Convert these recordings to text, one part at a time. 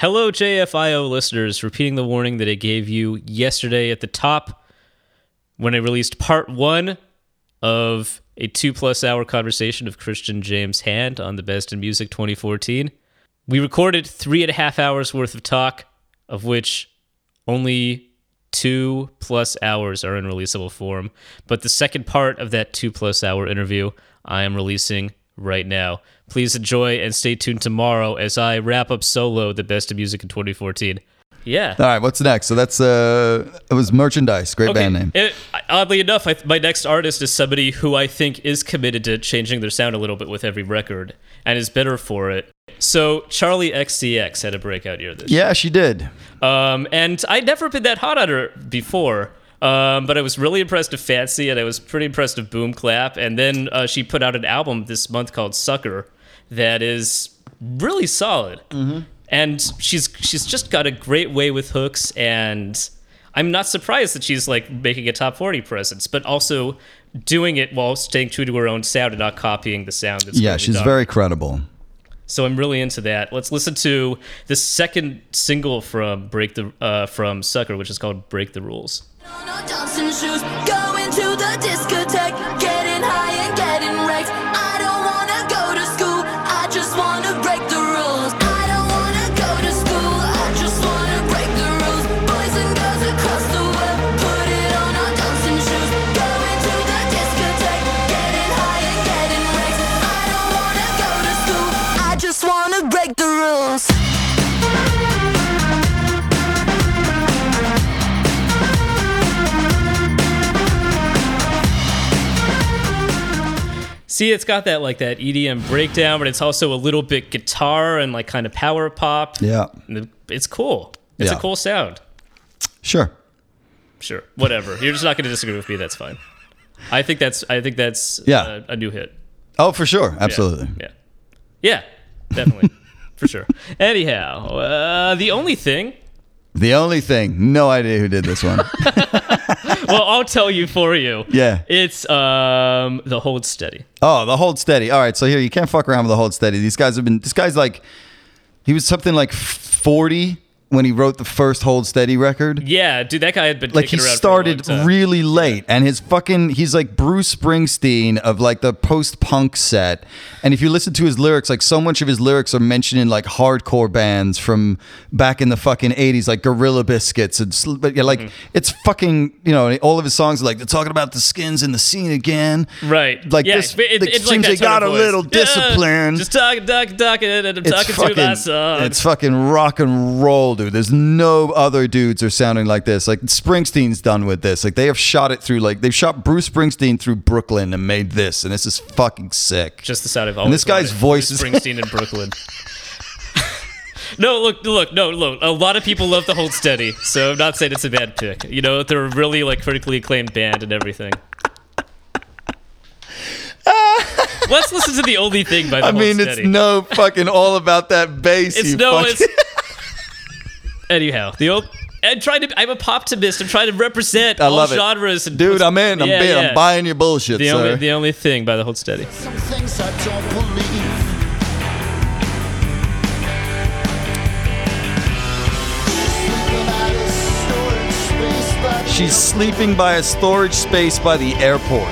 Hello, JFIO listeners. Repeating the warning that I gave you yesterday at the top when I released part one of a two plus hour conversation of Christian James Hand on the Best in Music 2014. We recorded three and a half hours worth of talk, of which only two plus hours are in releasable form. But the second part of that two plus hour interview I am releasing right now. Please enjoy and stay tuned tomorrow as I wrap up solo the best of music in 2014. Yeah. All right, what's next? So that's uh, it was merchandise. Great band name. It, oddly enough, I, my next artist is somebody who I think is committed to changing their sound a little bit with every record and is better for it. So Charli XCX had a breakout year this year. Yeah, she did. Um, and I'd never been that hot on her before. Um, but I was really impressed with Fancy, and I was pretty impressed with Boom Clap. And then uh, she put out an album this month called Sucker that is really solid. And she's she's just got a great way with hooks, and I'm not surprised that she's like making a top 40 presence, but also doing it while staying true to her own sound and not copying the sound. That's Yeah, she's done. very credible. So I'm really into that. Let's listen to the second single from Break the uh, from Sucker, which is called "Break the Rules." No dancing shoes, going to the discotheque, See, it's got that like that EDM breakdown, but it's also a little bit guitar and like kind of power pop. Yeah, It's cool. It's Yeah. a cool sound. sure. Sure, whatever. You're just not going to disagree with me. That's fine. I think that's I think that's Yeah. a, a new hit. Oh, for sure, Yeah. absolutely. Yeah. Yeah, definitely. For sure. Anyhow, uh, the only thing, The only thing, no idea who did this one. well, I'll tell you for you. Yeah. It's um the hold steady. Oh, the hold steady. All right, so here you can't fuck around with the hold steady. These guys have been. This guy's like, he was something like forty when he wrote the first hold steady record. Yeah, dude, that guy had been Like he around started for a long time. really late, and his fucking he's like Bruce Springsteen of like the post punk set. And if you listen to his lyrics, like so much of his lyrics are mentioning like hardcore bands from back in the fucking eighties, like Gorilla Biscuits, and but yeah, like Mm-hmm. it's fucking you know all of his songs are like they're talking about the skins in the scene again, Right. Like yeah, this, it- it, it's seems like they got a voice. little Yeah, discipline. just talking, talking, talking, and I'm it's talking fucking, to my son. it's fucking rock and roll, dude. There's no other dudes are sounding like this. Like Springsteen's done with this. Like they have shot it through. Like they've shot Bruce Springsteen through Brooklyn and made this, and this is fucking sick. just the sound of always this guy's voice Bruce is- Springsteen in Brooklyn. no, look, look, no, look. A lot of people love the Hold Steady, so I'm not saying it's a bad pick. You know, they're a really like critically acclaimed band and everything. Let's listen to the only thing by the I Hold mean, Steady. it's no fucking all about that bass. It's no, fucking- it's anyhow the old. And trying to, I'm a poptimist. I'm trying to represent I all love it. genres. And dude. I'm in. I'm, Yeah, in. yeah. I'm buying your bullshit, The sir. only, the only thing by the Hold Steady. Some things I don't believe. She's sleeping by a storage space by the airport.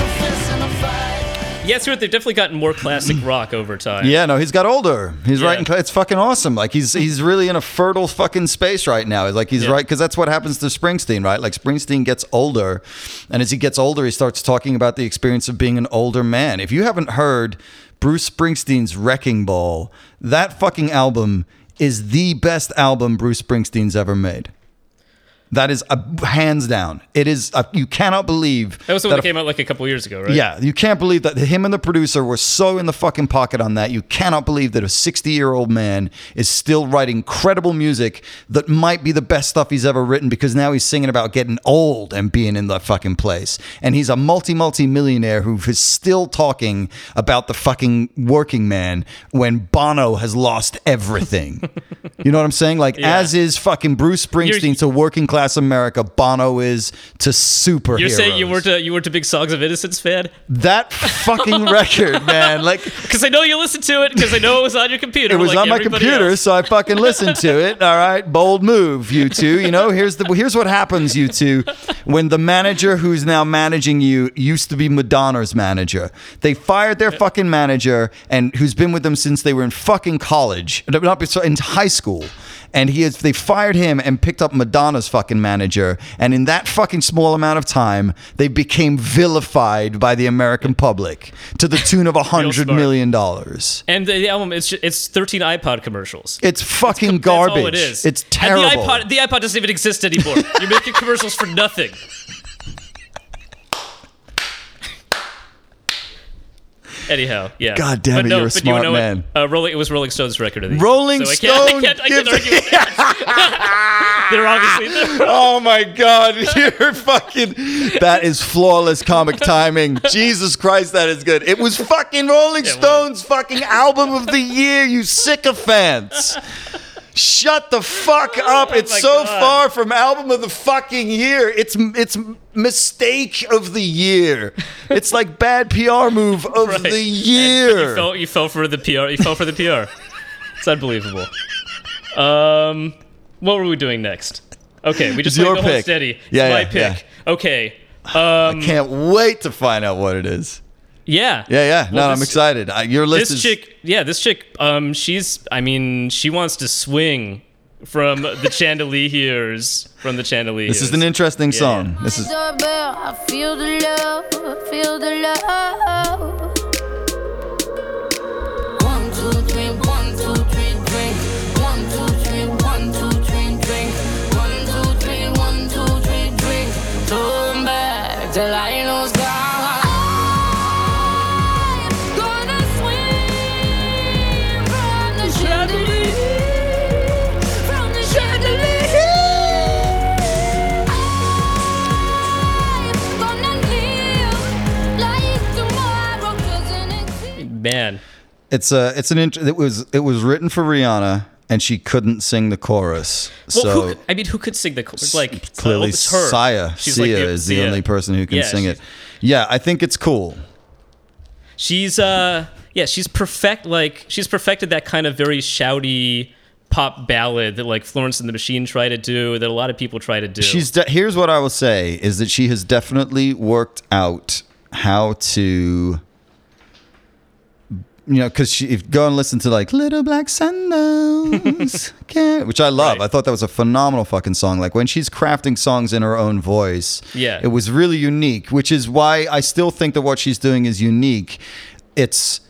A fist in a fight. Yeah, it's. They've definitely gotten more classic rock over time. Yeah, no, he's got older. He's Yeah. writing. It's fucking awesome. Like he's he's really in a fertile fucking space right now. Like he's Yeah. right because that's what happens to Springsteen, right? Like Springsteen gets older, and as he gets older, he starts talking about the experience of being an older man. If you haven't heard Bruce Springsteen's Wrecking Ball, that fucking album is the best album Bruce Springsteen's ever made. That is a, hands down. It is. A, you cannot believe That was the one that that came out like a couple years ago, right? yeah, you can't believe that him and the producer were so in the fucking pocket on that. You cannot believe that a 60 year old man is still writing credible music that might be the best stuff he's ever written because now he's singing about getting old and being in the fucking place. And he's a multi, multi millionaire who is still talking about the fucking working man when Bono has lost everything. you know what I'm saying? Like, Yeah. as is fucking Bruce Springsteen You're- to working class America, Bono is to superheroes. You're saying you weren't a you weren't a big Songs of Innocence fan? That fucking record, man. Like Because I know you listened to it. Because I know it was on your computer. it was like on my computer, else. so I fucking listened to it. All right, bold move, you two. You know, here's the here's what happens, you two. When the manager who's now managing you used to be Madonna's manager, they fired their fucking manager and who's been with them since they were in fucking college, no, not in high school. And he is they fired him and picked up Madonna's fucking manager. And in that fucking small amount of time, they became vilified by the American public to the tune of a hundred million dollars. And the, album, it's ju- it's 13 iPod commercials. It's fucking That's garbage. all it is. It's And terrible. the iPod, the iPod doesn't even exist anymore. You're making commercials for nothing. Anyhow, yeah. God damn But it, no, you're a but you smart know man. What? Uh, Rolling, it was Rolling Stones' record of the year. Rolling so I can't, I can't, I can't gives- argue with. They're obviously. oh my god, you're fucking. That is flawless comic timing. Jesus Christ, that is good. It was fucking Rolling. Stones' fucking album of the year. You sycophants. Shut the fuck up! It's Oh my so God. far from album of the fucking year. It's it's mistake of the year. It's like bad PR move of Right. the year. you, fell, you fell for the PR. You fell for the PR. It's unbelievable. Um, what were we doing next? Okay, we just your played the whole pick. steady. Yeah, it's my yeah, pick. Okay. Um, I Can't wait to find out what it is. yeah. Yeah, yeah. No, Well, I'm excited. I, your list This is chick, yeah, this chick, um, she's, I mean, she wants to swing from the chandeliers, from the chandeliers. This is an interesting Yeah, song. This is I feel the love, feel the love. Man. it's a it's an int- it was it was written for Rihanna and she couldn't sing the chorus. Well, so who, could- I mean, who could sing the chorus? Like, clearly it's her. Sia She's Sia like is the Sia. only person who can Yeah, sing it. Yeah, I think it's cool. She's uh yeah, she's perfect like she's perfected that kind of very shouty pop ballad that like Florence and the Machine try to do, that a lot of people try to do. She's de- here's what I will say is that she has definitely worked out how to you know, because she if go and listen to like "Little Black Sandals," can't- which I love. Right. I thought that was a phenomenal fucking song. Like when she's crafting songs in her own voice, Yeah. it was really unique. Which is why I still think that what she's doing is unique. It's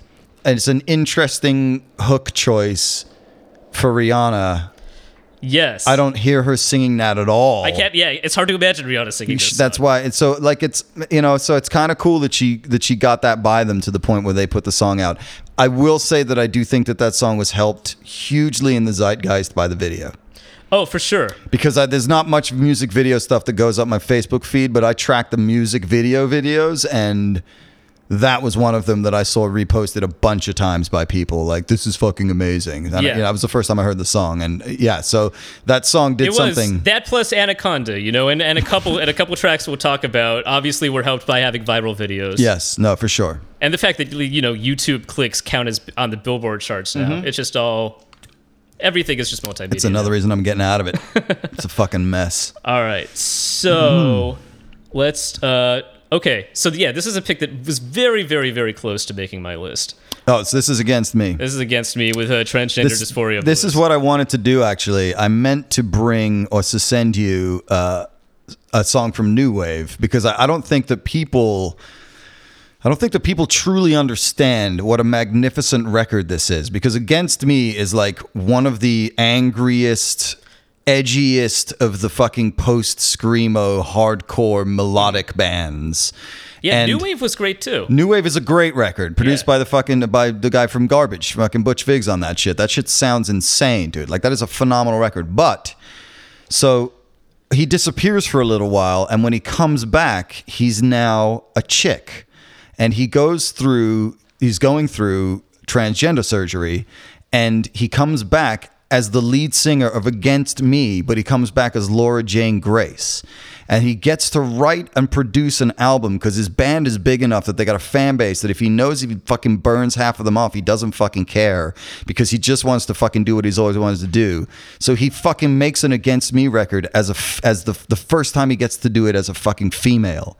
it's an interesting hook choice for Rihanna. Yes. I don't hear her singing that at all. I can't yeah, it's hard to imagine Rihanna singing this. That's song. why it's so like it's you know so it's kind of cool that she that she got that by them to the point where they put the song out. I will say that I do think that that song was helped hugely in the zeitgeist by the video Oh, for sure. because I, there's not much music video stuff that goes up my Facebook feed, but I track the music video videos and. That was one of them that I saw reposted a bunch of times by people. Like, this is fucking amazing. And, Yeah. you know, that was the first time I heard the song, and yeah, so that song did It was something. that plus Anaconda, you know, and, and a couple and a couple tracks we'll talk about. Obviously, were helped by having viral videos. yes, no, for sure. and the fact that you know YouTube clicks count as on the Billboard charts now. It's just all everything is just multimedia. It's another reason I'm getting out of it. it's a fucking mess. All right, so let's. uh Okay, so yeah, this is a pick that was very, very, very close to making my list. Oh, so this is against me. This is against me with uh, transgender This, dysphoria. this is what I wanted to do. Actually, I meant to bring or to send you uh, a song from New Wave because I, I don't think that people. I don't think that people truly understand what a magnificent record this is because Against Me is like one of the angriest edgiest of the fucking post screamo hardcore melodic bands. Yeah, And New Wave was great too. New Wave is a great record, produced Yeah. by the fucking by the guy from Garbage, fucking Butch Vig's on that shit. That shit sounds insane, dude. Like that is a phenomenal record. But so he disappears for a little while, and when he comes back, he's now a chick, and he goes through. He's going through transgender surgery, and he comes back as the lead singer of Against Me, but he comes back as Laura Jane Grace. And he gets to write and produce an album because his band is big enough that they got a fan base that if he knows he fucking burns half of them off, he doesn't fucking care because he just wants to fucking do what he's always wanted to do. So he fucking makes an Against Me record as a as the the first time he gets to do it as a fucking female.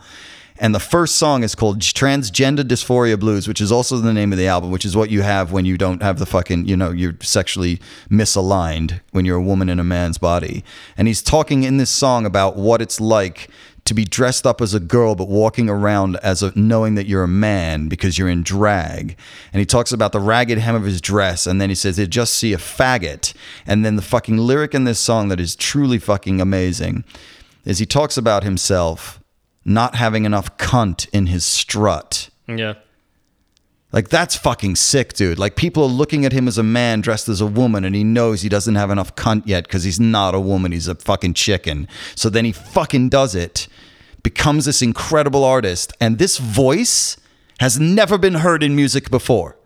And the first song is called Transgender Dysphoria Blues, which is also the name of the album, which is what you have when you don't have the fucking, you know, you're sexually misaligned when you're a woman in a man's body. And he's talking in this song about what it's like to be dressed up as a girl but walking around as a knowing that you're a man because you're in drag. And he talks about the ragged hem of his dress and then he says they just see a faggot. And then the fucking lyric in this song that is truly fucking amazing is he talks about himself not having enough cunt in his strut. Yeah. Like that's fucking sick, dude. Like people are looking at him as a man dressed as a woman and he knows he doesn't have enough cunt yet cuz he's not a woman, he's a fucking chicken. So then he fucking does it, becomes this incredible artist and this voice has never been heard in music before.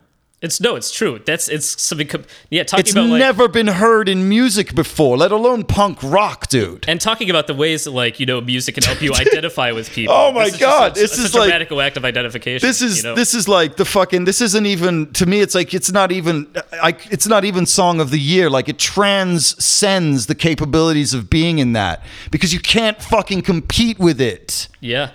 It's no, it's true. That's it's something. Com- yeah, talking It's about like never been heard in music before, let alone punk rock, dude. and talking about the ways that like you know music can help you identify with people. Oh my This is God, such- this is such a radical act of identification. This is you know? this is like the fucking. This isn't even to me. It's like it's not even. Uh, I, it's not even song of the year. Like it transcends the capabilities of being in that because you can't fucking compete with it. yeah.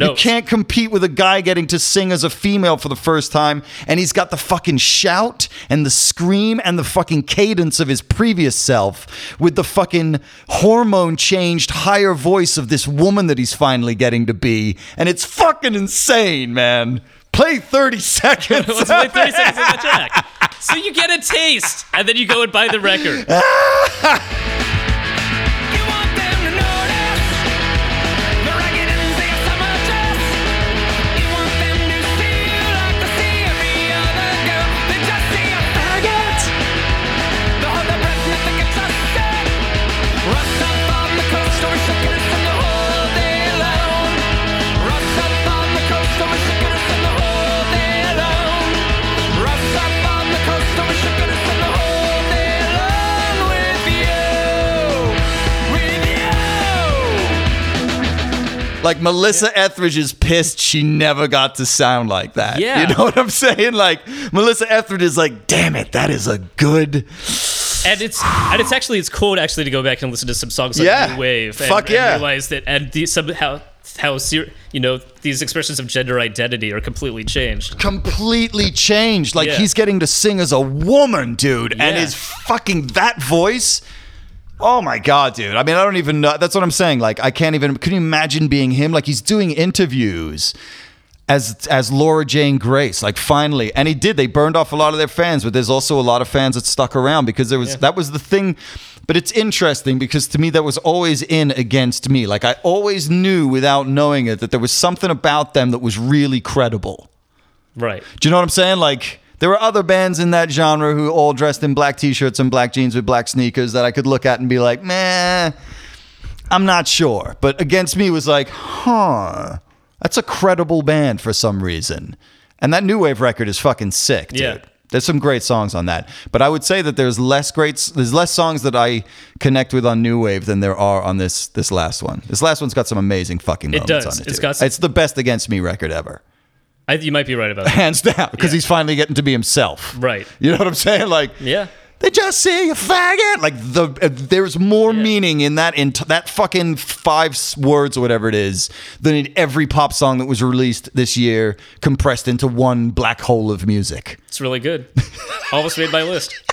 No, You can't compete with a guy getting to sing as a female for the first time, and he's got the fucking shout and the scream and the fucking cadence of his previous self with the fucking hormone changed higher voice of this woman that he's finally getting to be. And it's fucking insane, man. Play 30 seconds. Let's play 30 seconds of the track. So you get a taste, and then you go and buy the record. Like Melissa Etheridge is pissed she never got to sound like that. Yeah. You know what I'm saying? Like Melissa Etheridge is like, damn it, that is a good and it's and it's actually it's cool actually to go back and listen to some songs like Yeah. New Wave and, Fuck and yeah. realize that and the, somehow how you know these expressions of gender identity are completely changed. completely changed. Like Yeah. he's getting to sing as a woman, dude, and Yeah. his fucking that voice. Oh my god, dude! I mean, I don't even know. That's what I'm saying. Like, I can't even. Can you imagine being him? Like, he's doing interviews as as Laura Jane Grace. Like, finally, and he did. They burned off a lot of their fans, but there's also a lot of fans that stuck around because there was that was the thing. But it's interesting because to me that was always in against me. Like I always knew without knowing it that there was something about them that was really credible. Right. Do you know what I'm saying? Like there were other bands in that genre who all dressed in black t-shirts and black jeans with black sneakers that I could look at and be like, "Meh, I'm not sure." But Against Me was like, "Huh. That's a credible band for some reason." And that new wave record is fucking sick, dude. Yeah. There's some great songs on that. But I would say that there's less great there's less songs that I connect with on new wave than there are on this this last one. This last one's got some amazing fucking It moments does. on it. It's got some- It's the best Against Me record ever I, you might be right about that. hands down because Yeah. he's finally getting to be himself. Right. You know what I'm saying? Like, Yeah. they just see a faggot. Like the uh, there's more meaning in that in that fucking five s- words or whatever it is than in every pop song that was released this year compressed into one black hole of music. It's really good. Almost made my list.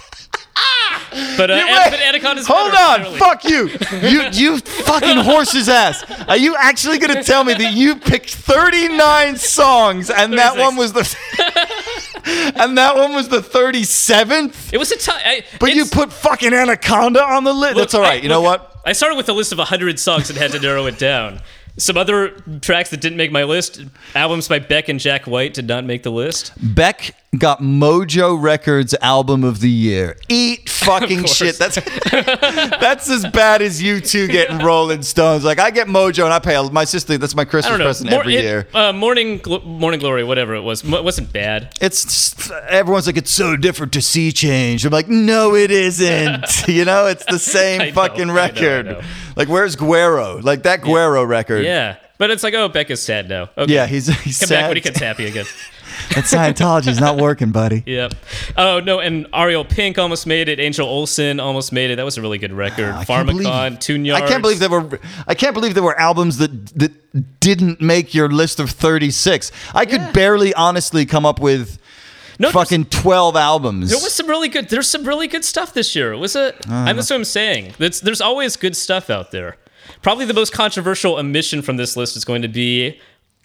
But, uh, You Ana- but Anacon is Hold on, clearly. fuck you. You you fucking horse's ass. Are you actually gonna tell me that you picked 39 songs and that one was the and that one was the 37th. It was a time. But you put fucking Anaconda on the list. That's all right. you know what? I started with a list of 100 songs and had to narrow it down. Some other tracks that didn't make my list, albums by Beck and Jack White did not make the list. Beck got Mojo Records album of the year. Eat fucking shit. That's that's as bad as U2 getting Rolling Stones. Like I get Mojo and I pay my sister. That's my Christmas present Mor- every it- year. Uh, Morning, Glo- Morning Glory, whatever it was, m- wasn't bad. It's everyone's like it's so different to see change. I'm like, no, it isn't. you know, it's the same I know, fucking I know, I record. know. Like, where's Guero? Like that Guero record. Yeah, but it's like, oh, Beck is sad now. Okay. Yeah, he's he's Come sad. back when he gets happy again. that Scientology's not working, buddy. Yep. Oh no, and Ariel Pink almost made it. Angel Olsen almost made it. That was a really good record. Ah, can't believe- Pharmakon, Tune Yards. I can't believe there were. I can't believe there were albums that that didn't make your list of 36. I could Yeah. barely, honestly, come up with No, fucking 12 albums. There was some really good. There's some really good stuff this year. It was a. Uh. that's what I'm saying. That's, there's always good stuff out there. Probably the most controversial omission from this list is going to be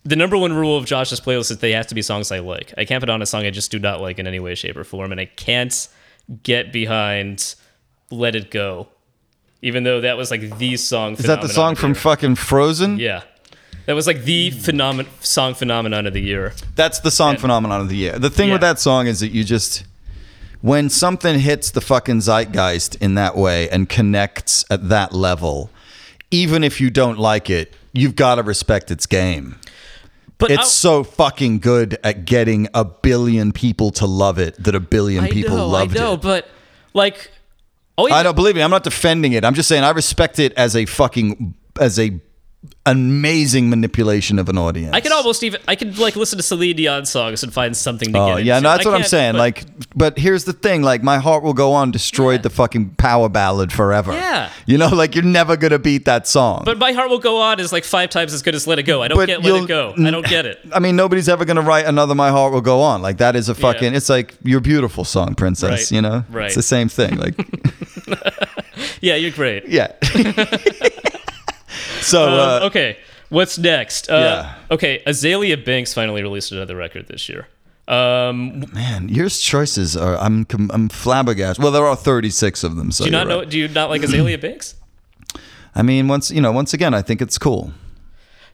the number one rule of Josh's playlist is they have to be songs I like. I can't put on a song I just do not like in any way, shape, or form, and I can't get behind "Let It Go," even though that was like the song. Is that the song from fucking Frozen? Yeah, that was like the phenomenon song phenomenon of the year. That's the song phenomenon of the year. The thing with that song is that you just when something hits the fucking zeitgeist in that way and connects at that level, even if you don't like it, you've got to respect its game. But It's I'll- so fucking good at getting a billion people to love it that a billion people I know, loved I know, it. but like, oh, yeah. I don't believe me. I'm not defending it. I'm just saying I respect it as a fucking as a amazing manipulation of an audience. I could almost even I could like listen to Celine Dion songs and find something to Oh get yeah, into. no, that's I what I'm saying. but- like, but here's the thing: like, my heart will go on destroyed the fucking power ballad forever. Yeah. you know, like you're never gonna beat that song. but my heart will go on is like five times as good as Let It Go. I don't But get Let It Go. I don't get it. I mean, nobody's ever gonna write another "My Heart Will Go On." Like that is a fucking. It's like your beautiful song, princess. Right, You know, right. It's the same thing. Like, Yeah, you're great. yeah. so Um, uh, okay, what's next? Uh, Yeah. Okay, Azealia Banks finally released another record this year. Um, man, your choices are. I'm I'm flabbergasted. Well, there are 36 of them. So do you not you're know? right. Do you not like Azealia Banks? I mean, once you know, once again, I think it's cool.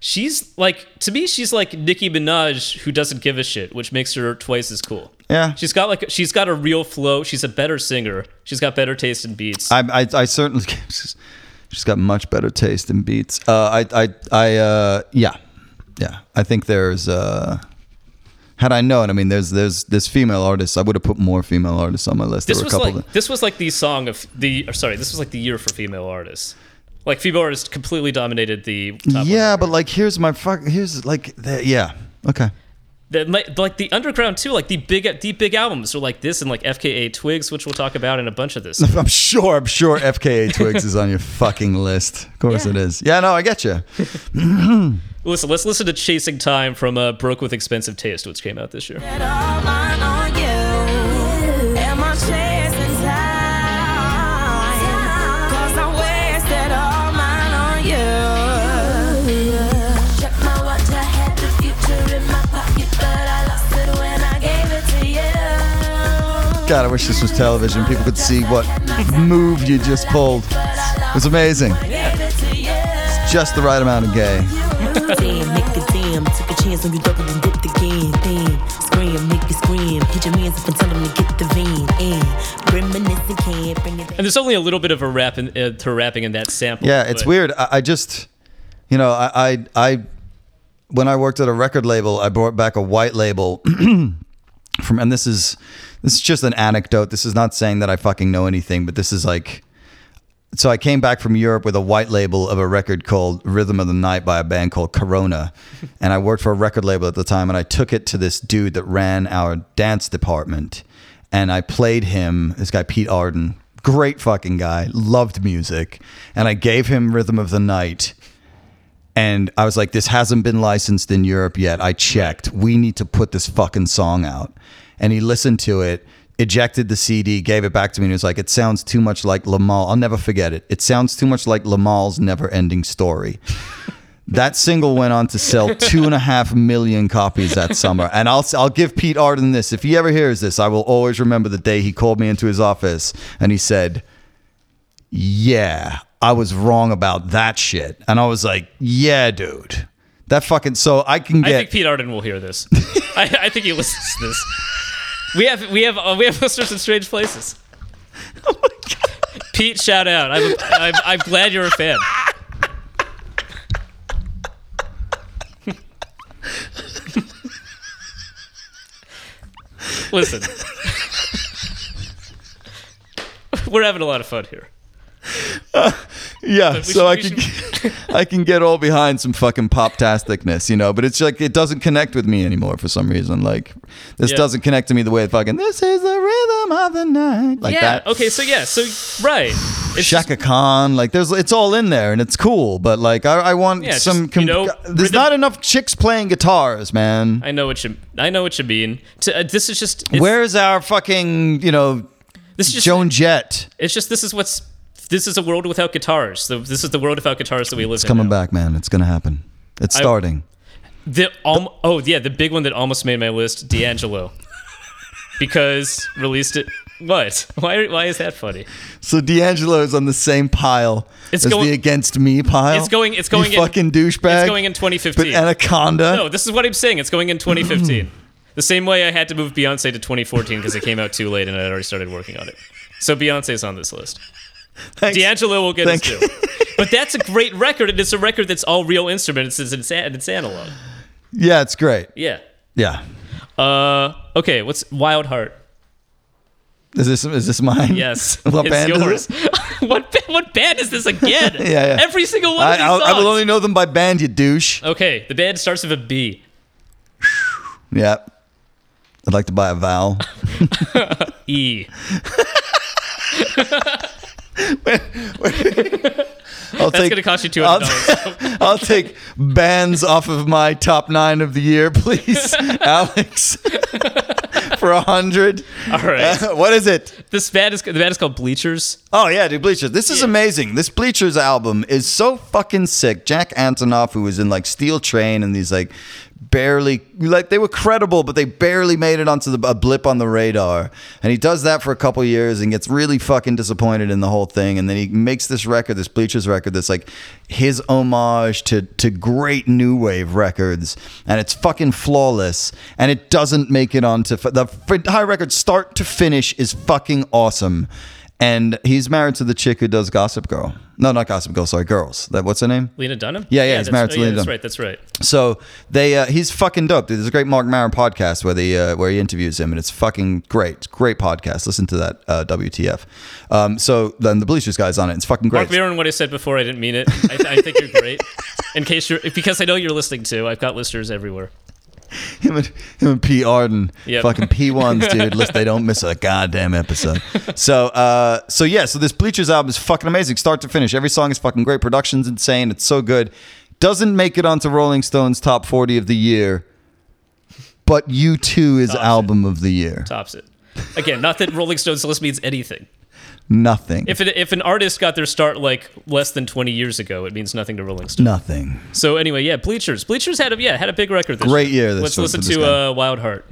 She's like to me, she's like Nicki Minaj who doesn't give a shit, which makes her twice as cool. Yeah. She's got like she's got a real flow. She's a better singer. She's got better taste in beats. I, I, I certainly. She's, got much better taste in beats. Uh, I, I, I, uh, yeah, yeah. I think there's. Uh, had I known, I mean, there's, there's, there's female artists. I would have put more female artists on my list. this there were was a couple. like that, this was like the song of the or sorry, this was like the year for female artists. Like female artists completely dominated the yeah, but like, here's my fuck. Here's like, the, yeah, okay. The- like, like the underground too, like the big the big albums are like this and like FKA Twigs, which we'll talk about in a bunch of this. I'm sure. I'm sure FKA Twigs is on your fucking list. Of course Yeah. it is. Yeah, no, I get you. Listen, let's listen to Chasing Time from uh, Broke with Expensive Taste, which came out this year. God, I wish this was television. People could see what move you just pulled. It was amazing. Gave it to you. Just the right amount of gay. Damn, make a damn. Took a chance on you, double and dipped again. Damn, scream, make it scream. Hit your mans up and tell them to get the vein. And reminiscing can't bring it. And there's only a little bit of a rap in, uh, to rapping in that sample. Yeah, it's but- weird. I, I just, you know, I, I, I, when I worked at a record label, I brought back a white label from, and this is, this is just an anecdote. This is not saying that I fucking know anything, but this is like, so I came back from Europe with a white label of a record called Rhythm of the Night by a band called Corona. and I worked for a record label at the time and I took it to this dude that ran our dance department and I played him, this guy Pete Arden, great fucking guy, loved music, and I gave him Rhythm of the Night. And I was like, this hasn't been licensed in Europe yet. I checked. We need to put this fucking song out. And he listened to it, ejected the CD, gave it back to me, and he was like, it sounds too much like Limahl. I'll never forget it. It sounds too much like Limahl's never ending story. That single went on to sell two and a half million copies that summer. And I'll I'll give Pete Arden this. If he ever hears this, I will always remember the day he called me into his office and he said, "Yeah, I was wrong about that shit." And I was like, "Yeah, dude, that fucking." So I can I get. think Pete Arden will hear this. I, I think he listens to this. We have we have uh, we have listeners in strange places. Oh my god, Pete, shout out! I'm, I'm I'm glad you're a fan. Listen, we're having a lot of fun here. Yeah, so I can we I can get all behind some fucking pop tasticness, you know, but it's like it doesn't connect with me anymore for some reason. Like this Yeah. doesn't connect to me the way fucking this is the rhythm of the night. Like yeah. that. Okay. So yeah. So right. It's Chaka Khan, like there's it's all in there and it's cool, but like I, I want Yeah, some. just, you know, there's rhythm- not enough chicks playing guitars, man. I know what you. I know what you mean. To, uh, this is just. Where's our fucking you know this is just, Joan Jett? It's just this is what's. This is a world without guitars. So this is the world without guitars that we live It's in. coming now. back, man. It's gonna happen. It's I- starting. The um, oh yeah, the big one that almost made my list, D'Angelo, because released it. What? Why? Why is that funny? So D'Angelo is on the same pile It's as going- the Against Me pile. It's going- it's going you in- fucking douchebag. It's going in 2015. But 2015. Anaconda. No, this is what I'm saying. It's going in 2015. the same way I had to move Beyonce to 2014 because it came out too late and I had already started working on it. So Beyonce's on this list. Thanks. D'Angelo will get Thank his due. but that's a great record, and it's a record that's all real instruments. It's, it's, it's analog. Yeah, it's great. Yeah. Yeah. Uh, okay, what's Wild Heart? Is this is this mine? Yes, what it's band yours. is it? what what band is this again? Yeah, yeah. Every single one I, of these songs. I will only know them by band, you douche. okay, the band starts with a B. Yeah. I'd like to buy a vowel. E. I'll That's take gonna cost you two I'll, dollars. I'll take bands off of my top nine of the year, please, Alex. For a hundred. All right. Uh, what is it? this band is the band is called Bleachers. Oh yeah, dude, Bleachers. This is Yeah. amazing. This Bleachers album is so fucking sick. Jack Antonoff, who was in like Steel Train and these like barely like they were credible, but they barely made it onto the, a blip on the radar. And he does that for a couple years and gets really fucking disappointed in the whole thing. And then he makes this record, this Bleachers record, that's like his homage to to great new wave records, and it's fucking flawless. And it doesn't make it onto the high record start to finish is fucking awesome. And he's married to the chick who does Gossip Girl. No, not Gossip Girl. Sorry, Girls. That what's her name? Lena Dunham. Yeah, yeah, he's married to oh, yeah, Lena That's right. That's right. So they, uh, he's fucking dope. Dude. There's a great Marc Maron podcast where they, uh, where he interviews him, and it's fucking great. It's great podcast. Listen to that. Uh, WTF. Um, so then the Bleachers guys on it. It's fucking great. Marc Maron, what I said before, I didn't mean it. I, I think you're great. In case you're, because I know you're listening too. I've got listeners everywhere. him and him and P Arden, Yep. fucking P ones, dude. Listen, they don't miss a goddamn episode. So, uh, so yeah, so this Bleachers album is fucking amazing, start to finish. Every song is fucking great. Production's insane. It's so good. Doesn't make it onto Rolling Stone's top forty of the year, but U2 is Tops it. album of the year. Tops it. Again, not that Rolling Stones list means anything. Nothing. If it, if an artist got their start like less than 20 years ago, it means nothing to Rolling Stone. Nothing. So anyway, yeah, Bleachers. Bleachers had a yeah had a big record. This Great year. year Let's listen this to uh, Wild Heart.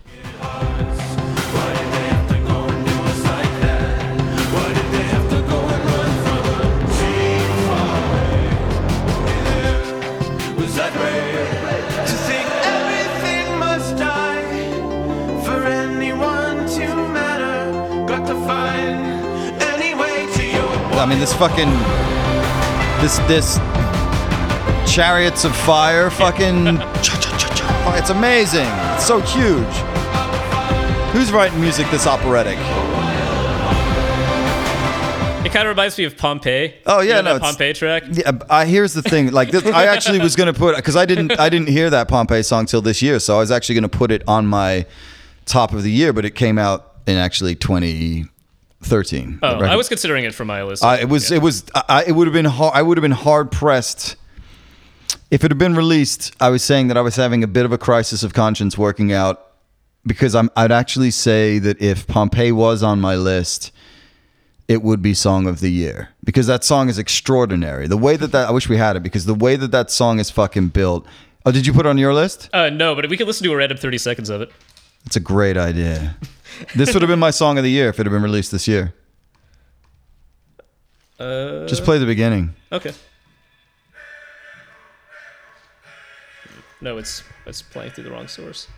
I mean, this fucking this this chariots of fire, fucking. It's amazing. It's so huge. Who's writing music this operatic? It kind of reminds me of Pompeii. Oh, You yeah, know no, Pompeii track. Yeah, I here's the thing. Like this, I actually was gonna put because I didn't I didn't hear that Pompeii song till this year, so I was actually gonna put it on my top of the year, but it came out in actually 2013. Oh. I was considering it for my list. I, it was Yeah. it was I, it would have been hard, I would have been hard pressed if it had been released. I was saying that I was having a bit of a crisis of conscience working out because I'm I'd actually say that if Pompeii was on my list, it would be song of the year because that song is extraordinary. The way that that I wish we had it because the way that that song is fucking built. Oh, did you put it on your list? Uh, no, but we could listen to a random 30 seconds of it. It's a great idea. This would have been my song of the year if it had been released this year. Uh, Just play the beginning. okay. No, it's it's playing through the wrong source.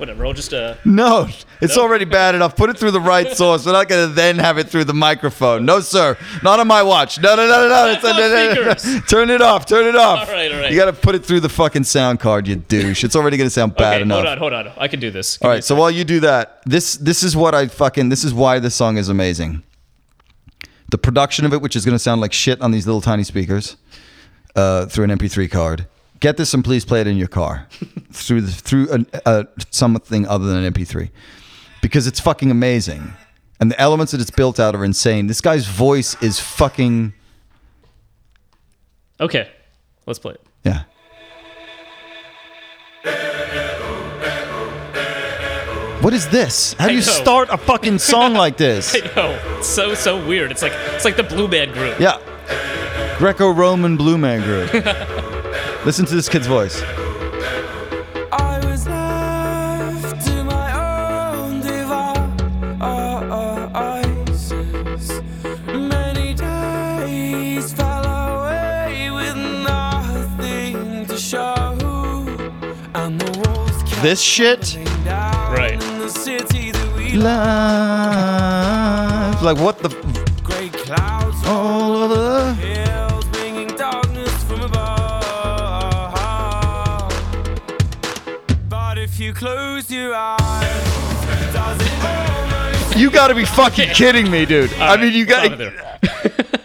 Whatever. I'll just uh. No, it's No? already bad enough. Put it through the right source. We're not going to then have it through the microphone. No, sir. Not on my watch. No, no, no, no, no. That's on speakers. Turn it off. Turn it off. All right, all right. You got to put it through the fucking sound card, you douche. It's already going to sound bad okay, enough. hold on, hold on. I can do this. Give All right, so while you do that, this this is what I fucking this is why this song is amazing. The production of it, which is going to sound like shit on these little tiny speakers, uh, through an MP3 card. Get this and please play it in your car through the, through an, uh, something other than an MP3, because it's fucking amazing, and the elements that it's built out are insane. This guy's voice is fucking Okay, let's play it. yeah. What is this? How do you start a fucking song like this? I know. It's so so weird. It's like it's like the Blue Man Group. Yeah. Greco-Roman Blue Man Group. Listen to this kid's voice. I was left to my own devices. Many days fell away with nothing to show, and the walls kept This shit Right. in the city that we live. Like what the f- Great clouds all over. You close your eyes, does it You got to be fucking kidding me, dude. I mean, you got it there.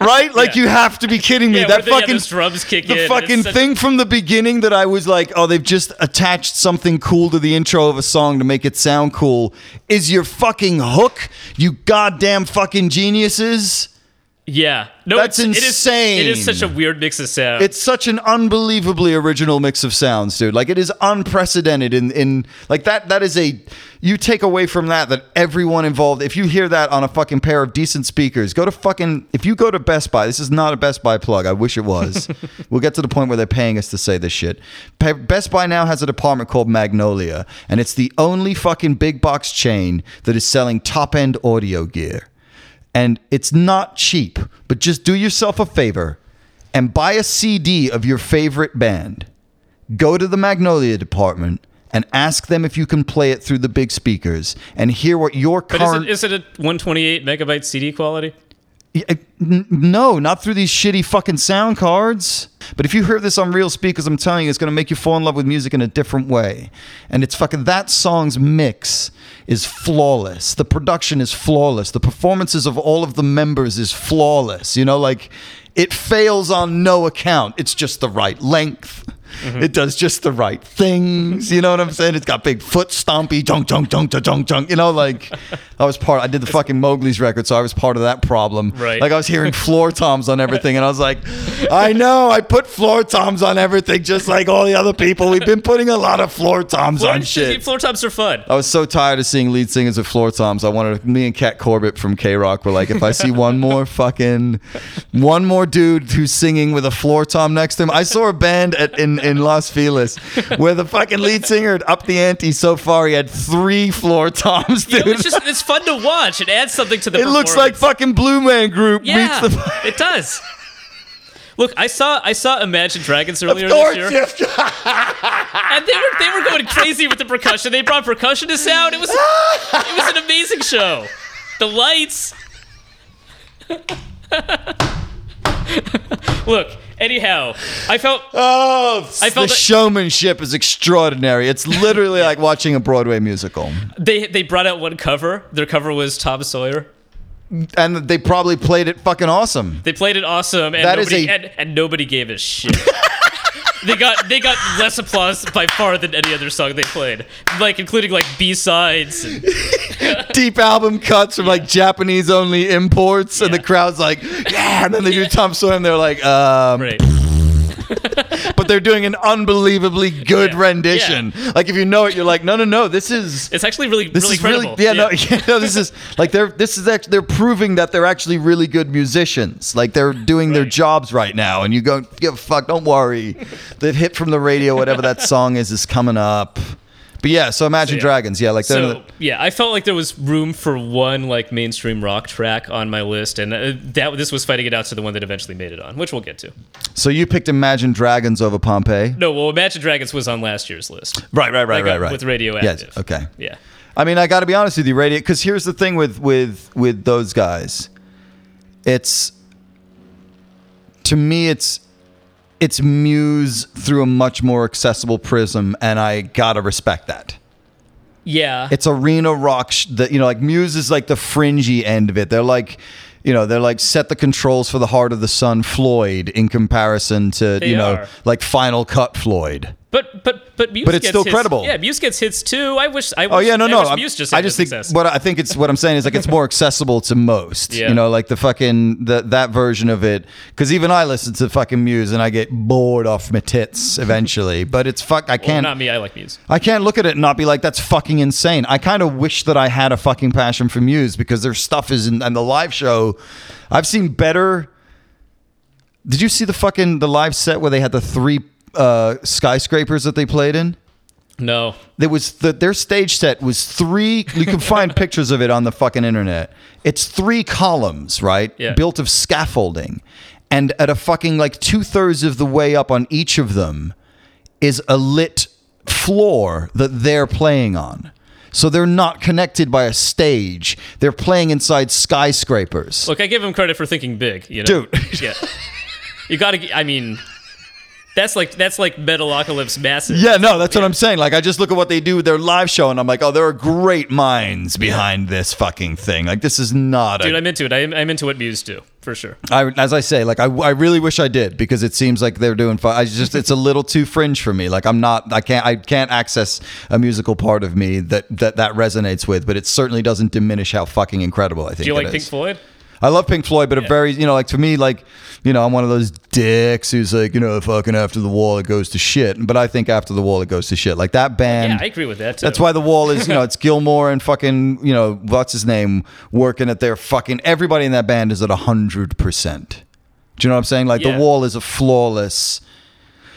right? Like Yeah. you have to be kidding me. Yeah, that where they have fucking those drums kick the and fucking it's such- thing from the beginning that I was like, oh, they've just attached something cool to the intro of a song to make it sound cool. Is your fucking hook? You goddamn fucking geniuses. Yeah. No, That's it's, insane. it is such a weird mix of sounds. It's such an unbelievably original mix of sounds, dude. Like it is unprecedented in in like that that is a you take away from that that everyone involved if you hear that on a fucking pair of decent speakers, go to fucking if you go to Best Buy, this is not a Best Buy plug. I wish it was. we'll get to the point where they're paying us to say this shit. Best Buy now has a department called Magnolia, and it's the only fucking big box chain that is selling top-end audio gear and it's not cheap, but just do yourself a favor and buy a CD of your favorite band. Go to the Magnolia department and ask them if you can play it through the big speakers and hear what your current. but is it, is it a 128 megabyte CD quality? No, not through these shitty fucking sound cards. But if you hear this on real speakers, I'm telling you, it's going to make you fall in love with music in a different way. And it's fucking that song's mix is flawless. The production is flawless. The performances of all of the members is flawless. You know, like it fails on no account. It's just the right length. Mm-hmm. It does just the right things. You know what I'm saying? It's got big foot stompy, dunk, dunk, dunk, dunk, dunk, dunk. You know, like I was part. I did the fucking Mowgli's record, so I was part of that problem. Right. Like I was hearing floor toms on everything, and I was like, I know, I put floor toms on everything, just like all the other people. We've been putting a lot of floor toms Floor, on shit. floor toms are fun. I was so tired of seeing lead singers with floor toms. I wanted me and Kat Corbett from KROQ were like, if I see one more fucking, one more dude who's singing with a floor tom next to him. I saw a band at, in in Los Feliz where the fucking lead singer had upped the ante so far he had three floor toms, You dude. know, it's just it's fun to watch. It adds something to the. it looks like fucking Blue Man Group Yeah, meets the. it does. Look, I saw I saw Imagine Dragons earlier this year, and they were they were going crazy with the percussion. They brought percussionists out. It was it was an amazing show. The lights. Look, anyhow, I felt Oh, I the felt that- showmanship is extraordinary. It's literally like watching a Broadway musical. they they brought out one cover. Their cover was Tom Sawyer. And they probably played it fucking awesome. They played it awesome, and That is nobody a- and, and nobody gave a shit. they got they got less applause by far than any other song they played, like including like B sides. And, Deep album cuts from like Japanese only imports, and the crowd's like, yeah. And then they do Tom Sawyer, and they're like, um, right. but they're doing an unbelievably good Yeah. rendition. Like if you know it, you're like, no, no, no, this is It's actually really, this really is really credible. yeah, no yeah, no this is like they're this is actually they're proving that they're actually really good musicians like they're doing their jobs right now and you go give a fuck don't worry the hit from the radio whatever that song is is coming up but yeah so imagine yeah. dragons yeah like So yeah, I felt like there was room for one like mainstream rock track on my list, and uh, that this was fighting it out to the one that eventually made it on, which we'll get to. so you picked imagine dragons over pompeii No, well, Imagine Dragons was on last year's list. right right right Like, right right with Radioactive. yes okay Yeah. I mean, I got to be honest with you, radio. Because here's the thing with with with those guys, it's to me, it's it's Muse through a much more accessible prism, and I gotta respect that. Yeah. It's arena rock. Sh- that you know, like Muse is like the fringy end of it. They're like. You know, they're like set the controls for the heart of the sun, Floyd, in comparison to They you know, are. like Final Cut Floyd. But but but Muse But it's gets still hits- credible. Yeah, Muse gets hits too. I wish. I wish Oh yeah, no, I no. I'm- Muse just I just think success. what I think it's what I'm saying is like it's more accessible to most. Yeah. You know, like the fucking the, that version of it. Because even I listen to fucking Muse and I get bored off my tits eventually. but it's fuck. I can't. not me. I like Muse. I can't look at it and not be like, that's fucking insane. I kind of wish that I had a fucking passion for Muse because their stuff is in, and the live show. I've seen better. Did you see the fucking the live set where they had the three uh, skyscrapers that they played in? No. There was the, their stage set was three. You can find pictures of it on the fucking internet. It's three columns, right? Yeah. Built of scaffolding, and at a fucking like two thirds of the way up on each of them is a lit floor that they're playing on. So they're not connected by a stage. They're playing inside skyscrapers. Look, I give them credit for thinking big. You know, Dude. Yeah. You got to. I mean, that's like that's like Metalocalypse massive. Yeah, no, that's what I'm saying. Like, I just look at what they do with their live show, and I'm like, oh, there are great minds behind this fucking thing. Like, this is not Dude, a I'm into it. I'm, I'm into what Muse do for sure. I, as I say, like I, I really wish I did because it seems like they're doing fine. I just it's a little too fringe for me. Like I'm not, I can't, I can't access a musical part of me that that that resonates with. But it certainly doesn't diminish how fucking incredible I think. Do you like Pink is. Floyd? I love Pink Floyd, but a very, you know, like to me, like you know, I'm one of those dicks who's like, you know, fucking after the wall it goes to shit. But I think after the wall it goes to shit. Like that band. Yeah, I agree with that too. That's why the wall is, you know, it's Gilmour and fucking, you know, what's his name working at their fucking. Everybody in that band is at hundred percent. Do you know what I'm saying? Like Yeah. the wall is a flawless.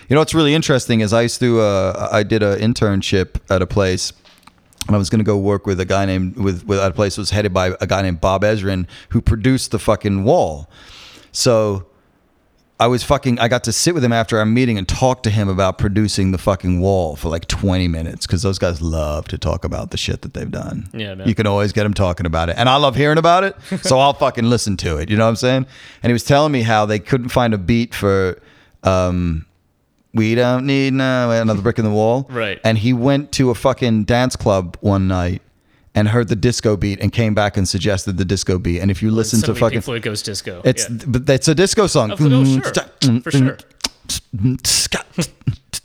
You know what's really interesting is I used to, uh, I did an internship at a place. And I was going to go work with a guy named with with at a place that was headed by a guy named Bob Ezrin who produced the fucking wall. So I was fucking. I got to sit with him after our meeting and talk to him about producing the fucking wall for like 20 minutes because those guys love to talk about the shit that they've done. Yeah, man. you can always get them talking about it, and I love hearing about it. so I'll fucking listen to it. You know what I'm saying? And he was telling me how they couldn't find a beat for. Um, we don't need no another brick in the wall. Right. And he went to a fucking dance club one night and heard the disco beat and came back and suggested the disco beat. And if you listen to fucking Pink Floyd goes disco. it's yeah. but it's a disco song. Oh, sure. For sure.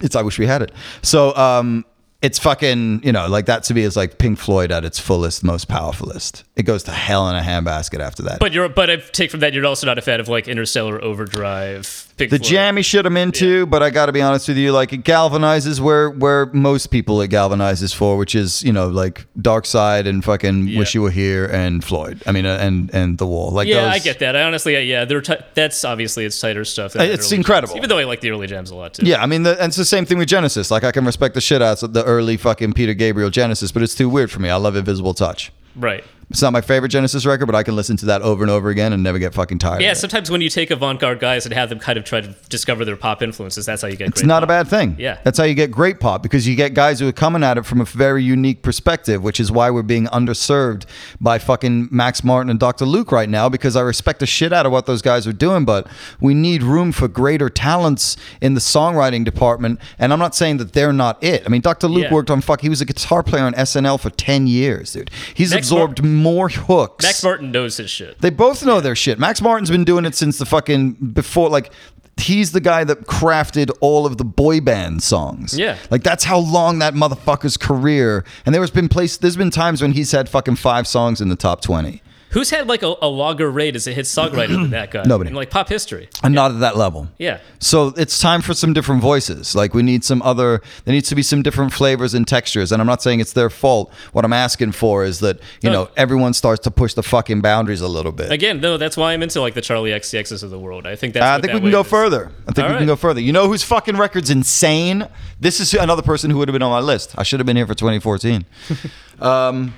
It's I wish we had it. So um it's fucking, you know, like that to me is like Pink Floyd at its fullest, most powerfulest. It goes to hell in a handbasket after that. But you're but I take from that you're also not a fan of like Interstellar Overdrive. Pink the Floyd. jammy shit I'm into, but I got to be honest with you, like it galvanizes where where most people it galvanizes for, which is you know like Dark Side and fucking Yeah. Wish You Were Here and Floyd. I mean, uh, and and the Wall. Like Yeah, those, I get that. I honestly, yeah, they're t- that's obviously it's tighter stuff. Than Uh, it's incredible. jams, even though I like the early jams a lot too. Yeah, I mean, the, and it's the same thing with Genesis. Like, I can respect the shit out of the early fucking Peter Gabriel Genesis, but it's too weird for me. I love Invisible Touch. right. It's not my favorite Genesis record, but I can listen to that over and over again and never get fucking tired. Yeah, of it. sometimes when you take avant-garde guys and have them kind of try to discover their pop influences, that's how you get. Great pop. It's not a bad thing. Yeah. That's how you get great pop because you get guys who are coming at it from a very unique perspective, which is why we're being underserved by fucking Max Martin and Dr. Luke right now because I respect the shit out of what those guys are doing, but we need room for greater talents in the songwriting department. And I'm not saying that they're not it. I mean, Dr. Luke Yeah. worked on fuck, he was a guitar player on SNL for 10 years, dude. He's Max absorbed more hooks. Max Martin knows his shit. They both know their shit. Max Martin's been doing it since the fucking before like he's the guy that crafted all of the boy band songs. Yeah. Like that's how long that motherfucker's career. And there's been place there's been times when he's had fucking five songs in the top 20. Who's had like a, a longer rate as a hit songwriter than that guy? Nobody. In like pop history. And not at that level. Yeah. So it's time for some different voices. Like we need some other. There needs to be some different flavors and textures. And I'm not saying it's their fault. What I'm asking for is that you No. know everyone starts to push the fucking boundaries a little bit. Again, no, that's why I'm into like the Charli XCXs of the world. I think that's. I what think that we can go is. further. I think All we can go further. You know whose fucking record's insane? This is another person who would have been on my list. I should have been here for 2014. um,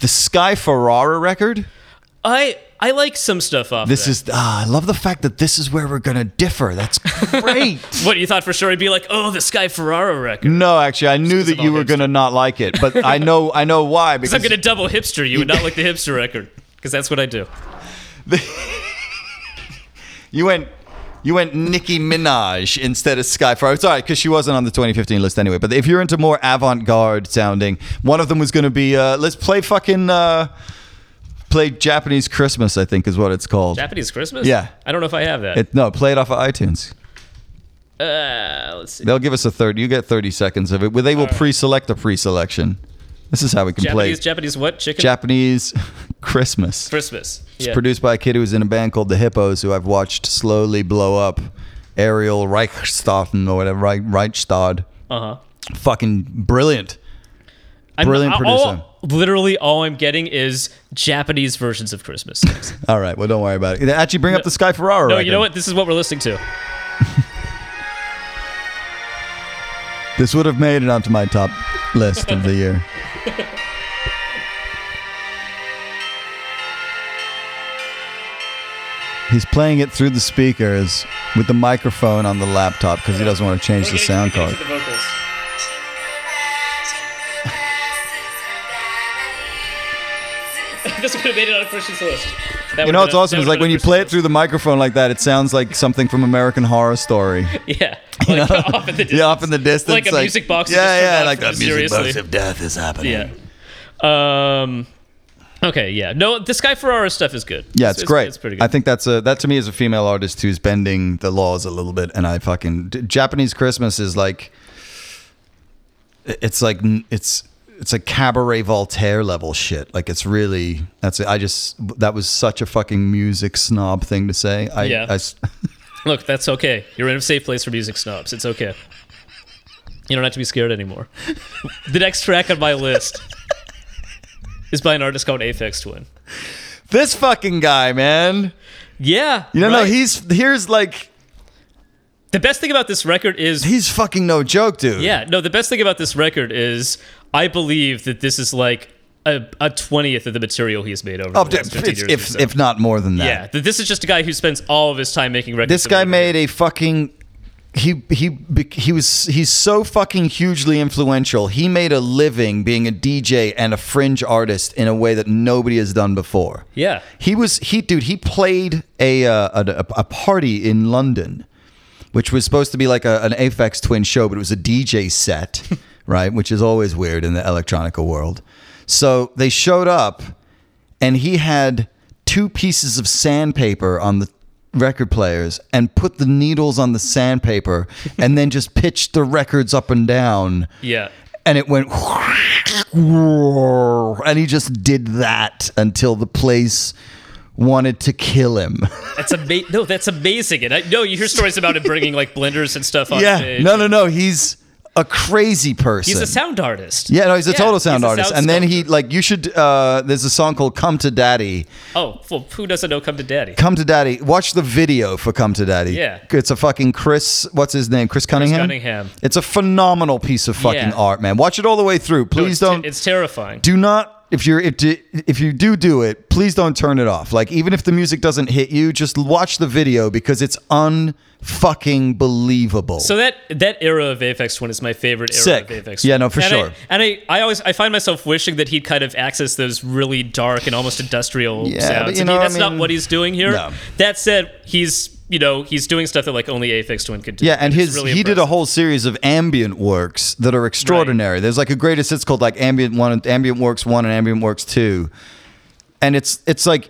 the Sky Ferreira record. I I like some stuff off. This is. Ah, I love the fact that this is where we're gonna differ. That's great. What you thought for sure? He'd be like, oh, the Sky Ferreira record. no, actually, I knew that you were hipster. gonna not like it, but I know. I know why. Because I'm gonna double hipster you would not like the hipster record. Because that's what I do. you went. You went Nicki Minaj instead of Sky. It's all right because she wasn't on the 2015 list anyway. But if you're into more avant-garde sounding, one of them was going to be uh, let's play fucking uh, play Japanese Christmas. I think is what it's called. Japanese Christmas. Yeah. I don't know if I have that. It, no, play it off of iTunes. uh, let's see. They'll give us a third. You get 30 seconds of it. They will pre-select a pre-selection. This is how we can Japanese play Japanese what chicken? Japanese Christmas. Christmas. It's Yeah. produced by a kid who was in a band called the Hippos, who I've watched slowly blow up. Ariel Reichstaden or whatever, Reich, Reichstad. Uh huh. Fucking brilliant. I'm- Brilliant producer. all- literally, all I'm getting is Japanese versions of Christmas songs. All right, well, don't worry about it. Actually, bring up the Sky Ferreira. no, record. you know what? This is what we're listening to. This would have made it onto my top list of the year. He's playing it through the speakers with the microphone on the laptop because he doesn't want to change the sound card. this would have made it on Christian's list. That You know what's awesome that is like when you play it through the microphone like that, it sounds like something from American Horror Story. Yeah. Like off in the distance. Yeah, off in the distance, Like a music box that Yeah, yeah, like the the music seriously. box of death is happening. Yeah. Um. Okay. Yeah. No, the Sky Ferreira stuff is good. Yeah, it's, great. It's pretty good. I think that's a that to me is a female artist who's bending the laws a little bit, and I fucking Japanese Christmas is like, it's like it's it's a cabaret Voltaire level shit. Like it's really that's it. I just that was such a fucking music snob thing to say. I, Yeah. I Look, that's okay. You're in a safe place for music snobs. It's okay. You don't have to be scared anymore. the next track on my list is by an artist called Aphex Twin. this fucking guy, man. Yeah. You know, no, he's here's like the best thing about this record is he's fucking no joke, dude. yeah. No, the best thing about this record is I believe that this is like a, a twentieth of the material he's made over Oh, the last 15 if, years. if, so. if not more than that. yeah, that this is just a guy who spends all of his time making records. This guy made a fucking he he he was he's so fucking hugely influential. He made a living being a DJ and a fringe artist in a way that nobody has done before. Yeah. He was he dude. He played a uh, a, a party in London, which was supposed to be like a, an Aphex Twin show, but it was a DJ set, right? Which is always weird in the electronica world. So they showed up, and he had two pieces of sandpaper on the record players and put the needles on the sandpaper and then just pitched the records up and down Yeah. and it went and he just did that until the place wanted to kill him. That's ama- No, that's amazing. And I know you hear stories about him bringing like blenders and stuff on yeah. stage. No, no, no. He's a crazy person. He's a sound artist. yeah, no, he's a Yeah, total sound a artist. sound and then he like you should uh there's a song called Come to Daddy. Oh, well, who doesn't know Come to Daddy? Come to Daddy. Watch the video for Come to Daddy. Yeah. It's a fucking Chris what's his name? Chris Cunningham? Cunningham. It's a phenomenal piece of fucking Yeah. art, man. Watch it all the way through. No, Please it's, don't It's terrifying. do not if you're if, if you do do it please don't turn it off like even if the music doesn't hit you just watch the video because it's unfucking believable So that that era of Aphex Twin is my favorite era Sick. of Aphex. Yeah, no, for and sure. I, and I, I always I find myself wishing that he'd kind of access those really dark and almost industrial Yeah, sounds. but you know, he- I that's not what he's doing here. No. That said, he's you know he's doing stuff that like only Aphex Twin could do. yeah and his really he did a whole series of ambient works that are extraordinary there's like a greatest hits called like ambient one ambient works one and ambient works two and it's it's like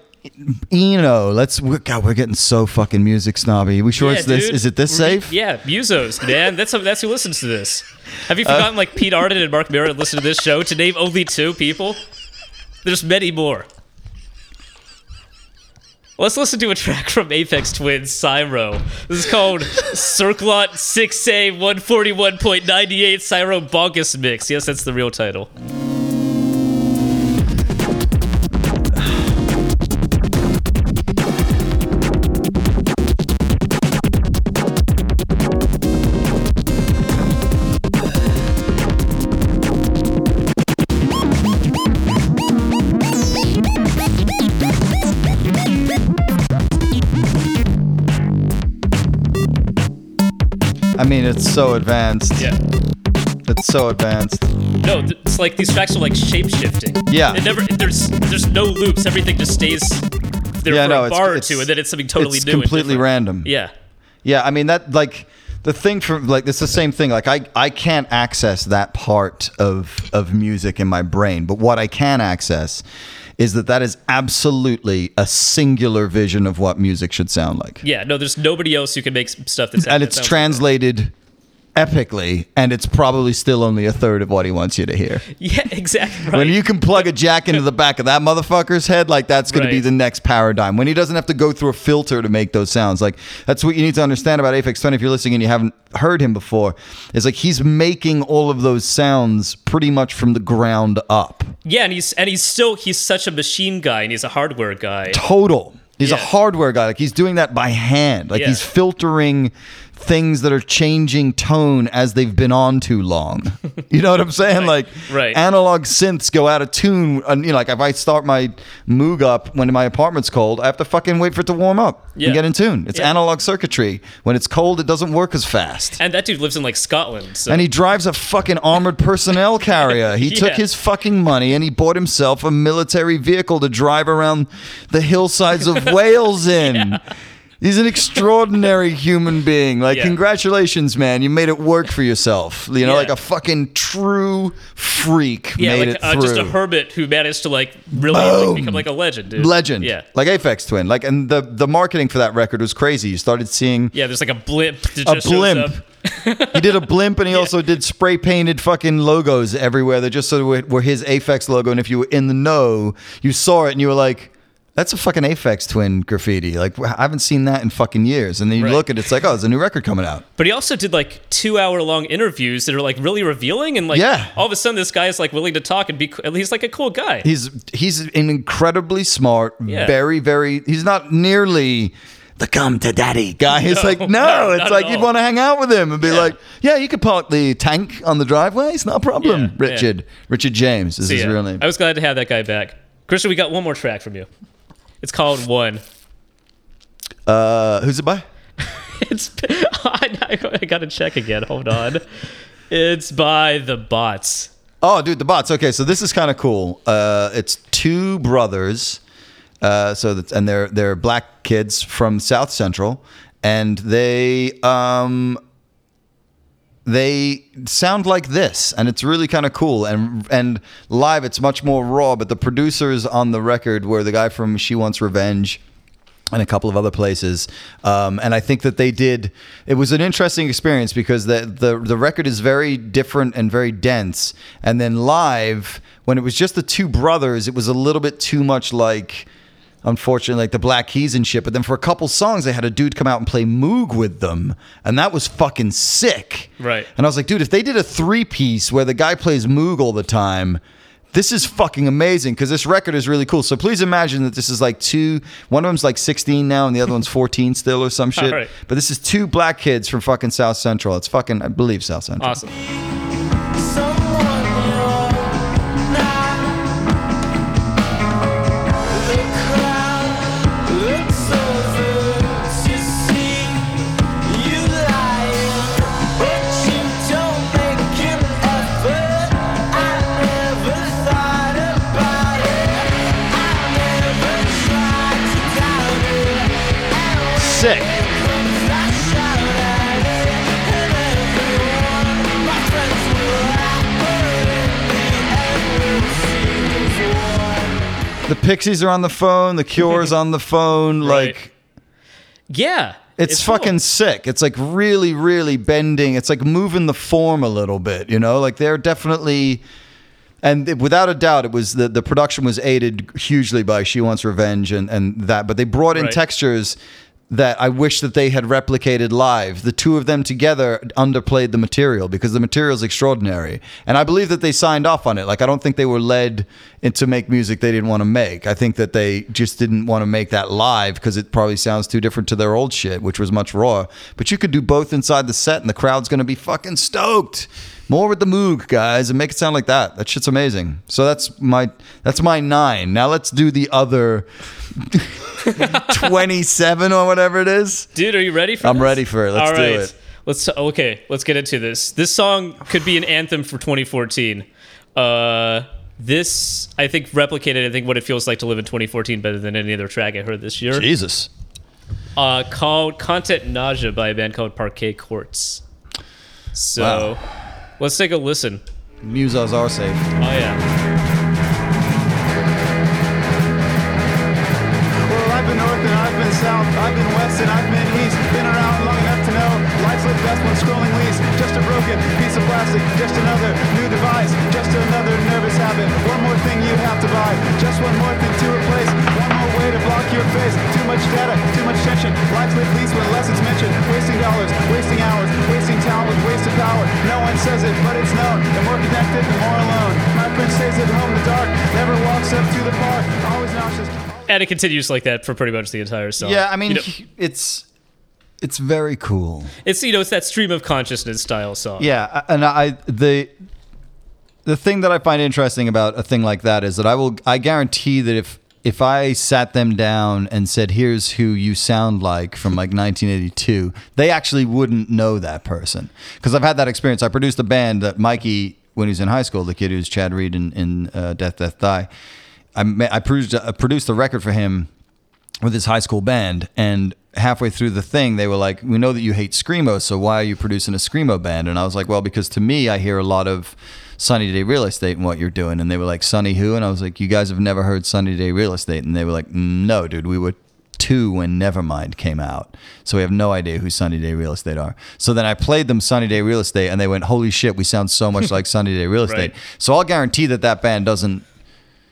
Eno, let's. we're- God, we're getting so fucking music snobby. Are we sure Yeah, it's this? dude. Is it this safe? Yeah, Musos, man. That's that's who listens to this. Have you uh, forgotten like Pete Arden and Mark Merritt listen to this show to name only two people? There's many more. Let's listen to a track from Aphex Twin's, Syro. This is called Circlont 6A 141.98 Syro Bonkus Mix. Yes, that's the real title. It's so advanced. Yeah. It's so advanced. No, th- it's like these tracks are like shape shifting. Yeah. It never there's there's no loops. Everything just stays there Yeah, for no, a it's- bar or it's- two, and then it's something totally it's new. completely random. Yeah. Yeah, I mean that like the thing from like it's the same thing. Like I I can't access that part of of music in my brain, but what I can access is that that is absolutely a singular vision of what music should sound like. Yeah. No, there's nobody else who can make stuff that's And it's sounds like translated epically and it's probably still only a third of what he wants you to hear. Yeah, exactly. Right. When you can plug a jack into the back of that motherfucker's head, like that's going to be the next paradigm. When he doesn't have to go through a filter to make those sounds, like that's what you need to understand about Aphex Twin. If you're listening and you haven't heard him before, is like he's making all of those sounds pretty much from the ground up. yeah, and he's and he's still he's such a machine guy and he's a hardware guy. Total. He's a hardware guy. Like he's doing that by hand. Like Yeah. he's filtering things that are changing tone as they've been on too long. You know what I'm saying? Like Right. analog synths go out of tune. And, you know, like if I start my Moog up when my apartment's cold, I have to fucking wait for it to warm up Yeah. and get in tune. It's Yeah. analog circuitry. When it's cold, it doesn't work as fast. And that dude lives in like Scotland. So And he drives a fucking armored personnel carrier. He took his fucking money and he bought himself a military vehicle to drive around the hillsides of Wales in. He's an extraordinary human being. Like, Yeah. congratulations, man. You made it work for yourself. You know, Yeah. like a fucking true freak yeah, made like it uh, through. just a hermit who managed to like really like, become like a legend, dude. Legend. Yeah. Like Aphex Twin. Like, and the, the marketing for that record was crazy. You started seeing Yeah, there's like a blimp a blimp. he did a blimp and he also did spray painted fucking logos everywhere that just sort of were, were his Aphex logo. And if you were in the know, you saw it and you were like, that's a fucking Aphex twin graffiti. Like, I haven't seen that in fucking years. And then you Right. look at it, it's like, oh, there's a new record coming out. But he also did like two hour long interviews that are like really revealing and like Yeah. all of a sudden this guy is like willing to talk and be he's like a cool guy. He's he's an incredibly smart, Yeah. very, very, he's not nearly the come to daddy guy. He's No, like, no, no, it's like you'd want to hang out with him and be Yeah. like, yeah, you could park the tank on the driveway. It's not a problem. Yeah, yeah. Richard. Richard James is So, his real name. I was glad to have that guy back. Christian, we got one more track from you. It's called One. Uh, who's it by? It's I, I gotta check again. Hold on. It's by the bots. Oh, dude, the bots. Okay, so this is kind of cool. Uh, it's two brothers. Uh, so that's, and they're they're black kids from South Central, and they um they sound like this, and it's really kind of cool. And and live, it's much more raw. But the producers on the record were the guy from She Wants Revenge and a couple of other places. Um, and I think that they did. It was an interesting experience because the, the the record is very different and very dense. And then live, when it was just the two brothers, it was a little bit too much like. Unfortunately, like the Black Keys and shit. But then for a couple songs, they had a dude come out and play Moog with them, and that was fucking sick. Right. And I was like, dude, if they did a three piece where the guy plays Moog all the time, this is fucking amazing because this record is really cool. So please imagine that this is like two, one of them's like 16 now and the other one's 14 still or some shit. right. But this is two black kids from fucking South Central. It's fucking, I believe, South Central. Awesome. Pixies are on the phone. The Cure's on the phone. Right. Like, Yeah. it's, cool. fucking sick. It's like really, really bending. It's like moving the form a little bit, you know? Like they're definitely And it- without a doubt, it was the, the production was aided hugely by She Wants Revenge and, and that. But they brought in Right. textures that I wish that they had replicated live. The two of them together underplayed the material because the material is extraordinary. And I believe that they signed off on it. Like I don't think they were led into make music they didn't want to make. I think that they just didn't want to make that live because it probably sounds too different to their old shit, which was much raw. But you could do both inside the set and the crowd's going to be fucking stoked. More with the Moog, guys, and make it sound like that. That shit's amazing. So that's my that's my nine. Now let's do the other twenty-seven or whatever it is. Dude, are you ready for I'm this? ready for it. Let's All do right. it. Let's okay, let's get into this. This song could be an anthem for 2014. Uh this I think replicated I think what it feels like to live in 2014 better than any other track I heard this year. Jesus. Uh called Content Nausea by a band called Parquet Courts. So Wow. Let's take a listen. Musos are safe. Oh yeah. Well, I've been north and I've been south, I've been west and I've been east. Been around long enough to know life's like best when scrolling least. Just a broken piece of plastic, just another new device, just another nervous habit. One more thing you have to buy, just one more thing to replace. One more way to block your face. Too much data, too much tension. Life's lived least when less is mentioned. Wasting dollars, wasting hours, wasting talent with power. No one says it, but it's known. The more connected, the more alone. My friend stays at home in the dark, never walks up to the park. Always nauseous. And it continues like that for pretty much the entire song. Yeah, I mean, You know, it's it's very cool. it's you know, it's that stream of consciousness style song. Yeah, and I the the thing that I find interesting about a thing like that is that I will I guarantee that if if I sat them down and said here's who you sound like from like 1982, they actually wouldn't know that person because I've had that experience. I produced a band that Mikey when he was in high school, the kid who's Chad Reed in, in uh, Death Death Die. I I produced I produced a record for him with his high school band and halfway through the thing they were like we know that you hate screamo so why are you producing a screamo band and i was like well because to me i hear a lot of sunny day real estate and what you're doing. And they were like sunny who? And i was like you guys have never heard sunny day real estate? And they were like no dude we were two when nevermind came out. So we have no idea who sunny day real estate are. So then i played them sunny day real estate and they went holy shit we sound so much like sunny day real estate. Right. so i'll guarantee that that band doesn't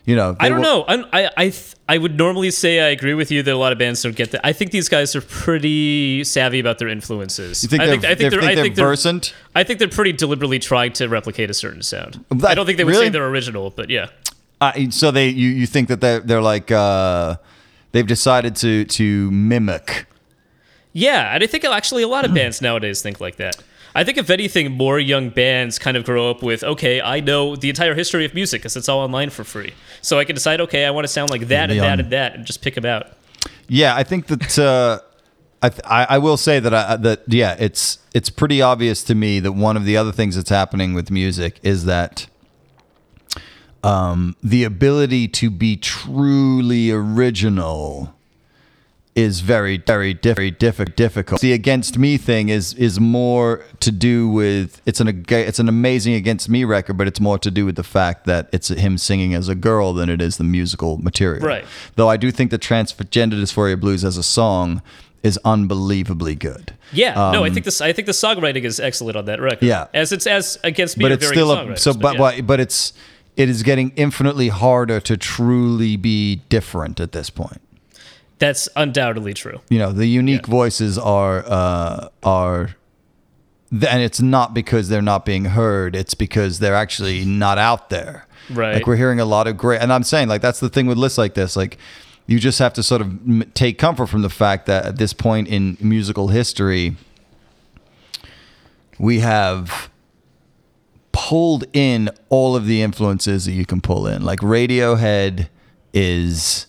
you know I don't will- know. I'm, I I th- I would normally say I agree with you that a lot of bands don't get that. I think these guys are pretty savvy about their influences. you think I they're, think, I think they they're, think I they're think they're versant I think they're pretty deliberately trying to replicate a certain sound. That- I don't think they would really? say they're original, but yeah. Uh, so they you, you think that they're they're like uh, they've decided to to mimic. Yeah, and I think actually a lot of bands nowadays think like that. I think if anything, more young bands kind of grow up with, okay, I know the entire history of music because it's all online for free. So I can decide, okay, I want to sound like that and Leon. that and that, and just pick them out. Yeah, I think that uh, I, th- I I will say that I, that yeah, it's it's pretty obvious to me that one of the other things that's happening with music is that um, the ability to be truly original is very very diff- very diffi- difficult. The against me thing is is more to do with it's an it's an amazing against me record, but it's more to do with the fact that it's him singing as a girl than it is the musical material. Right. Though I do think the Transgender Dysphoria Blues as a song is unbelievably good. Yeah, no, I think this. I think the songwriting is excellent on that record. Um, Yeah. as it's as against me, but it's very still a so but yeah. but, but it's it is getting infinitely harder to truly be different at this point. That's undoubtedly true. you know the unique Yeah. voices are uh are and it's not because they're not being heard it's because they're actually not out there Right. like we're hearing a lot of great and i'm saying like that's the thing with lists like this like you just have to sort of m- take comfort from the fact that at this point in musical history we have pulled in all of the influences that you can pull in like radiohead is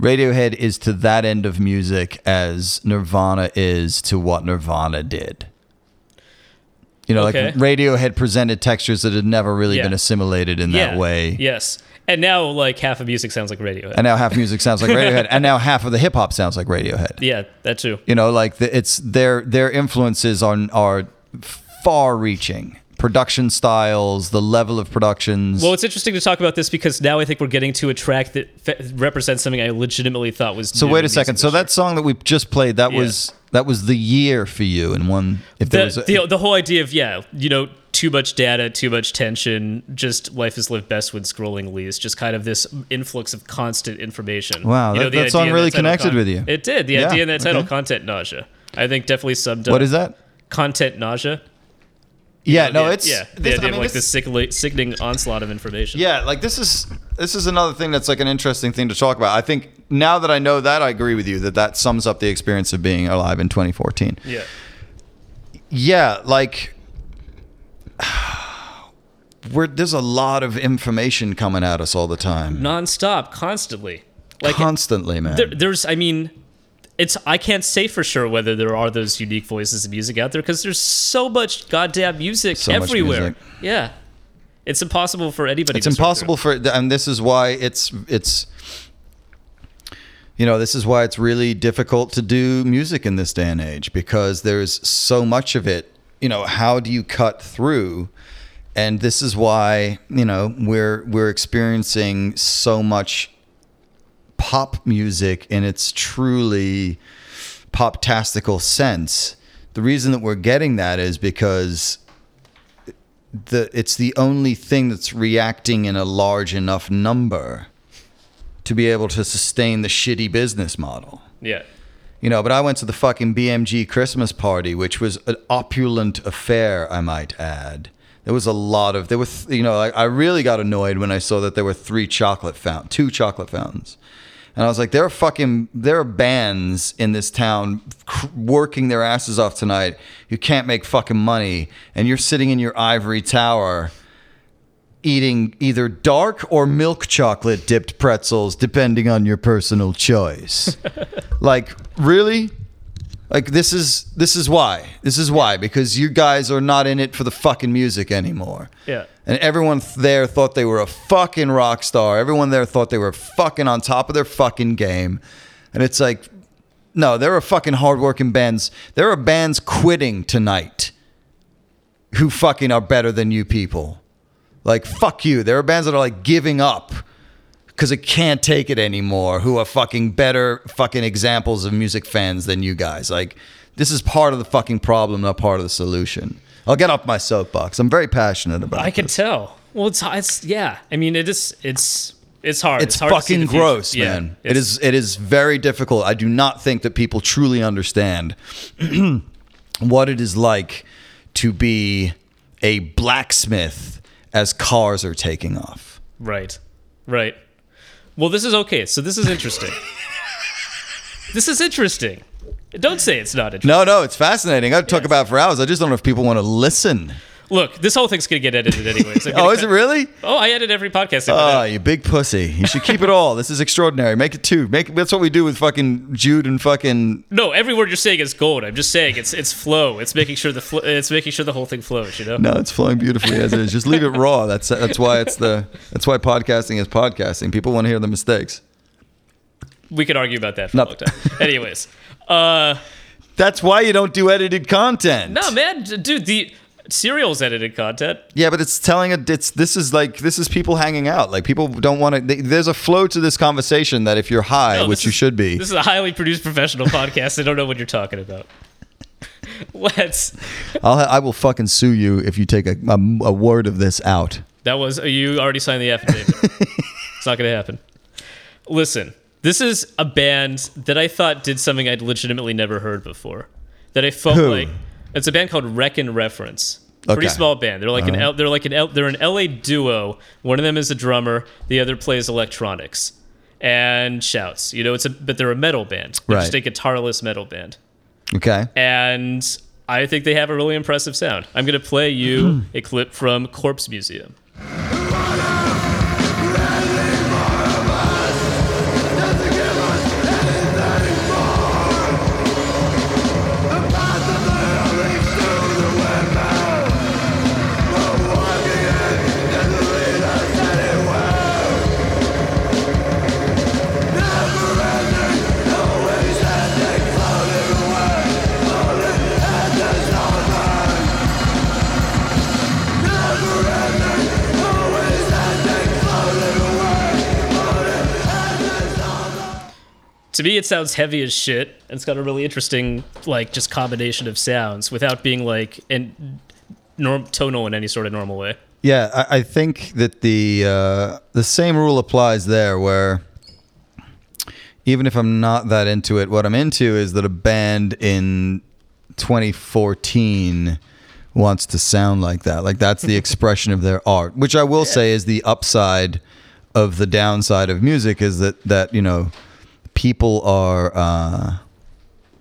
Radiohead is to that end of music as Nirvana is to what Nirvana did. You know, Okay. like Radiohead presented textures that had never really Yeah. been assimilated in yeah. that way. Yes, and now like half of music sounds like Radiohead. And now half music sounds like Radiohead, and now half of the hip hop sounds like Radiohead. yeah, that too. You know, like the, it's their their influences are are far reaching. Production styles, the level of productions. Well, it's interesting to talk about this because now I think we're getting to a track that fe- represents something I legitimately thought was. So wait a second. So that song that we just played, that Yeah. was That was the year for you in one. If there The, was a, the, the whole idea of yeah, you know, too much data, too much tension, just life is lived best when scrolling least. Just kind of this influx of constant information. Wow, You that- the that song really title connected with you. It did. The Yeah, idea in that title, okay. content nausea. I think definitely summed up. what is that? Content nausea. Yeah, no, yeah, it's yeah. The this- I idea mean, of like this- sickening onslaught of information. Yeah, like this is this is another thing that's like an interesting thing to talk about. I think now that I know that, I agree with you that that sums up the experience of being alive in 2014. Yeah. Yeah, like we're there's a lot of information coming at us all the time, Nonstop, constantly. Like constantly, man. there, there's, I mean, it's I can't say for sure whether there are those unique voices of music out there because there's so much goddamn music So everywhere. music. Yeah, it's impossible for anybody. it's impossible for and this is why it's it's you know this is why it's really difficult to do music in this day and age because there's so much of it you know how do you cut through and this is why you know we're we're experiencing so much pop music in its truly pop-tastical sense the reason that we're getting that is because the it's the only thing that's reacting in a large enough number to be able to sustain the shitty business model. Yeah, You know, but I went to the fucking BMG Christmas party, which was an opulent affair, I might add. There was a lot of there was you know, I, I really got annoyed when I saw that there were three chocolate fountain, two chocolate fountains. And I was like, there are fucking, there are bands in this town working their asses off tonight who can't make fucking money, and you're sitting in your ivory tower eating either dark or milk chocolate dipped pretzels, depending on your personal choice. like, really? Like this is this is why. This is why because you guys are not in it for the fucking music anymore. yeah. And everyone there thought they were a fucking rock star. Everyone there thought they were fucking on top of their fucking game. And it's like, no, there are fucking hardworking bands. There are bands quitting tonight who fucking are better than you people. Like, fuck you. There are bands that are like giving up because it can't take it anymore who are fucking better fucking examples of music fans than you guys. Like, this is part of the fucking problem, not part of the solution. I'll get off my soapbox. I'm very passionate about it. I can this. tell. Well, it's it's yeah. I mean, it is it's it's hard. It's, hard fucking future. gross, Yeah, man. It it is it is very difficult. I do not think that people truly understand what it is like to be a blacksmith as cars are taking off. Right. Right. Well, this is okay. So this is interesting. this is interesting. Don't say it's not interesting. No, no, it's fascinating. I'd talk about it for hours. I just don't know if people want to listen. Look, this whole thing's gonna get edited anyway. I'm Oh, is it really? Oh, I edit every podcast. Oh, you big pussy. You should keep it all. This is extraordinary. Make it two. Make that's what we do with fucking Jude and fucking No, every word you're saying is gold. I'm just saying it's it's flow. It's making sure the fl- it's making sure the whole thing flows. You know. No, it's flowing beautifully as is. Just leave it raw. That's that's why it's the that's why podcasting is podcasting. People want to hear the mistakes. We could argue about that for No. a long time. Anyways, uh, That's why you don't do edited content. no, man, d- dude, the serials edited content. Yeah, but it's telling a it's this is like this is people hanging out. Like people don't want to. There's a flow to this conversation that if you're high, No, which this you is- should be, This is a highly produced professional podcast. I don't know what you're talking about. Let's. I'll ha- I will fucking sue you if you take a, a, a word of this out. That was you already signed the affidavit. it's not going to happen. Listen, this is a band that I thought did something I'd legitimately never heard before. That I felt Who? like it's a band called Wreck and Reference. Pretty Okay. small band. They're like an uh-huh. L, they're like an L, they're an LA duo. One of them is a drummer. The other plays electronics and shouts. You know, it's a but they're a metal band. They're just a guitarless metal band. Okay. And I think they have a really impressive sound. I'm going to play you a clip from Corpse Museum. To me, it sounds heavy as shit, and it's got a really interesting, like, just combination of sounds without being like in norm tonal in any sort of normal way. Yeah, I, I think that the uh, the same rule applies there, where even if I'm not that into it, what I'm into is that a band in 2014 wants to sound like that. Like that's the expression of their art, which I will say is the upside of the downside of music is that that you know people are uh,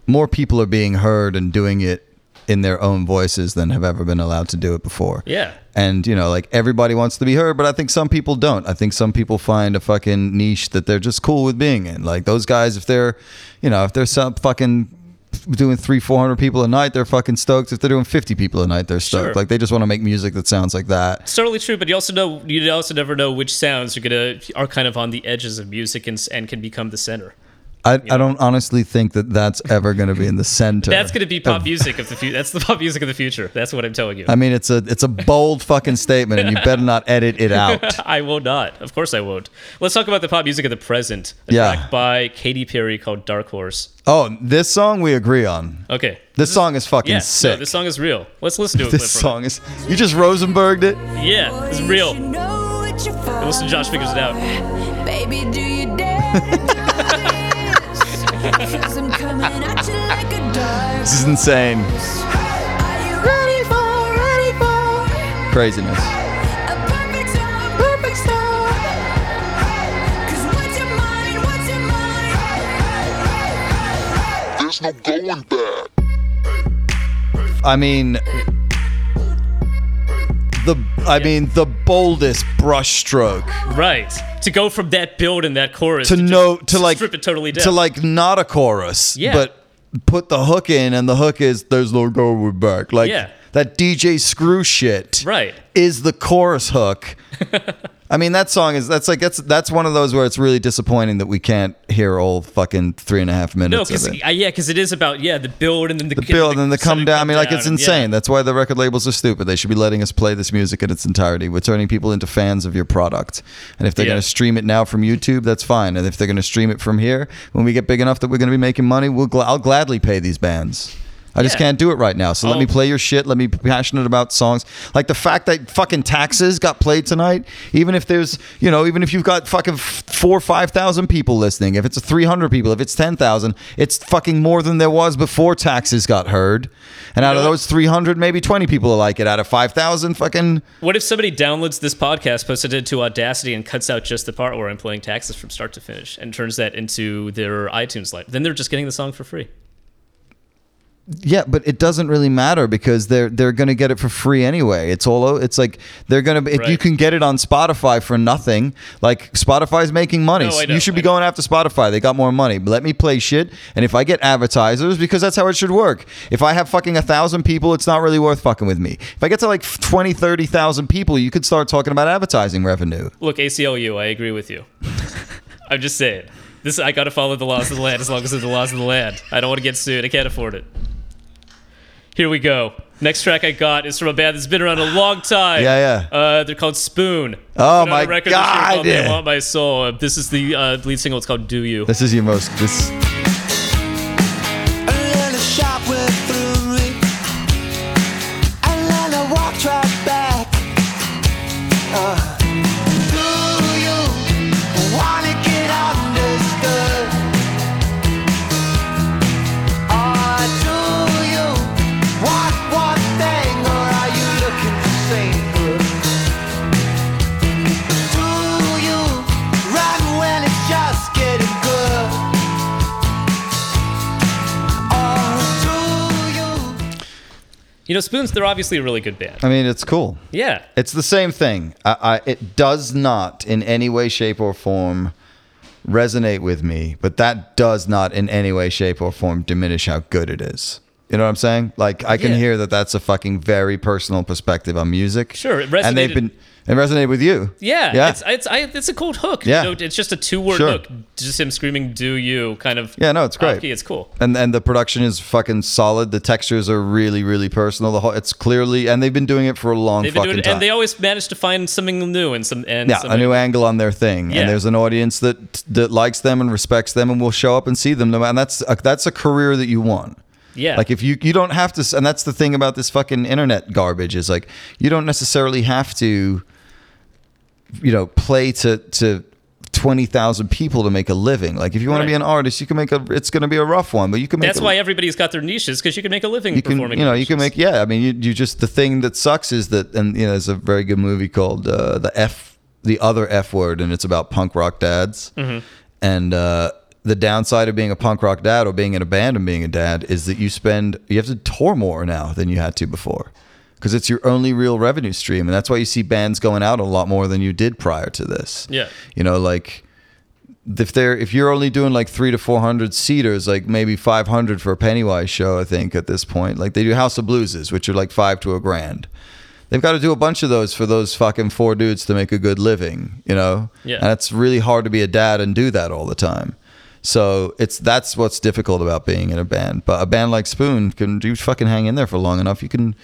more people are being heard and doing it in their own voices than have ever been allowed to do it before. Yeah. And you know, like everybody wants to be heard, but I think some people don't. I think some people find a fucking niche that they're just cool with being in. Like those guys, if they're, you know, if they're some fucking doing three, four hundred people a night, they're fucking stoked. If they're doing fifty people a night, they're stoked. Sure. Like they just want to make music that sounds like that. It's totally true, but you also know you also never know which sounds are gonna are kind of on the edges of music and and can become the center. I, I don't honestly think that that's ever going to be in the center. That's gonna be pop of- music of the future. That's the pop music of the future. That's what I'm telling you. I mean, it's a it's a bold fucking statement, and you better not edit it out. I will not. Of course, I won't. Let's talk about the pop music of the present. A Yeah. track by Katy Perry called "Dark Horse." Oh, this song we agree on. Okay, This song is fucking yeah, sick. No, this song is real. Let's listen to it. This song is. You just Rosenberged it. it. Yeah, it's real. Listen, Josh figures it out. Baby, do you dare This is insane. Are you ready for, ready for Craziness. a perfect storm, perfect storm? 'Cause what's your mind, what's your mind? There's no going back. I mean, the I mean the boldest brushstroke Right. To go from that build and that chorus to just know to like strip it totally down. to like not a chorus, Yeah. but put the hook in, and the hook is "There's no going back." Like Yeah. that DJ Screw shit, Right. Is the chorus hook. I mean, that song is that's like that's that's one of those where it's really disappointing that we can't hear all fucking three and a half minutes. no, because it. yeah, because it is about yeah the build and then the, the build and then the come down. I mean, like it's and- insane. yeah. That's why the record labels are stupid. They should be letting us play this music in its entirety. We're turning people into fans of your product. And if they're Yeah. going to stream it now from YouTube, that's fine. And if they're going to stream it from here, when we get big enough that we're going to be making money, we'll gl- I'll gladly pay these bands. I just Yeah. can't do it right now. So let Oh. me play your shit. Let me be passionate about songs. Like the fact that fucking taxes got played tonight, even if there's, you know, even if you've got fucking four, 5,000 people listening, if it's 300 people, if it's 10,000, it's fucking more than there was before taxes got heard. And out of what? those 300, maybe 20 people will like it. Out of 5,000, fucking. What if somebody downloads this podcast, puts it into Audacity, and cuts out just the part where I'm playing taxes from start to finish, and turns that into their iTunes live? Then they're just getting the song for free. Yeah, but it doesn't really matter because they're they're gonna get it for free anyway. It's all it's like they're gonna if you can get it on Spotify for nothing. Like Spotify's making money. No, you should be going after Spotify. They got more money. Let me play shit, and if I get advertisers, because that's how it should work. If I have fucking a thousand people, it's not really worth fucking with me. If I get to like 20, 30,000 people, you could start talking about advertising revenue. Look, ACLU, I agree with you. I'm just saying. This I gotta follow the laws of the land as long as it's the laws of the land. I don't want to get sued. I can't afford it. Here we go. Next track I got is from a band that's been around a long time. Yeah, yeah. Uh, they're called Spoon. Oh my a record this year God, called yeah. Want My Soul. This is the uh, lead single. It's called Do You. This is your most this. Know, Spoons. They're obviously a really good band. I mean, it's cool. Yeah. It's the same thing. I, I, it does not, in any way, shape, or form, resonate with me. But that does not, in any way, shape, or form, diminish how good it is. You know what I'm saying? Like I can Yeah. hear that that's a fucking very personal perspective on music. Sure, it And they've been it resonated with you. Yeah, Yeah. It's it's I, it's a cold hook. Yeah. you know, it's just a two word Sure. hook. Just him screaming "Do you?" kind of. Yeah, no, it's great. It's cool. and and the production is fucking solid. The textures are really really personal. The whole it's clearly and they've been doing it for a long They've fucking doing, time. and they always manage to find something new and some and yeah, a new angle on their thing, Yeah. and there's an audience that that likes them and respects them and will show up and see them. No matter, and that's a, that's a career that you want. Yeah, Like if you you don't have to, and that's the thing about this fucking internet garbage is like you don't necessarily have to, you know, play to to twenty thousand people to make a living. Like if you want Right. to be an artist, you can make a. It's going to be a rough one, but you can make. that's why everybody's got their niches because you can make a living you can performing. you know you can make yeah. I mean you you just the thing that sucks is that and you know there's a very good movie called uh, the F the other F word and it's about punk rock dads Mm-hmm. and. uh the downside of being a punk rock dad or being in a band and being a dad is that you spend you have to tour more now than you had to before because it's your only real revenue stream and that's why you see bands going out a lot more than you did prior to this Yeah. you know like if they're if you're only doing like three to four hundred seaters, like maybe five hundred for a Pennywise show, I think at this point. Like they do House of Blueses, which are like five to a grand. They've got to do a bunch of those for those fucking four dudes to make a good living, you know. Yeah. and it's really hard to be a dad and do that all the time. So it's that's what's difficult about being in a band. But a band like Spoon can you fucking hang in there for long enough, you can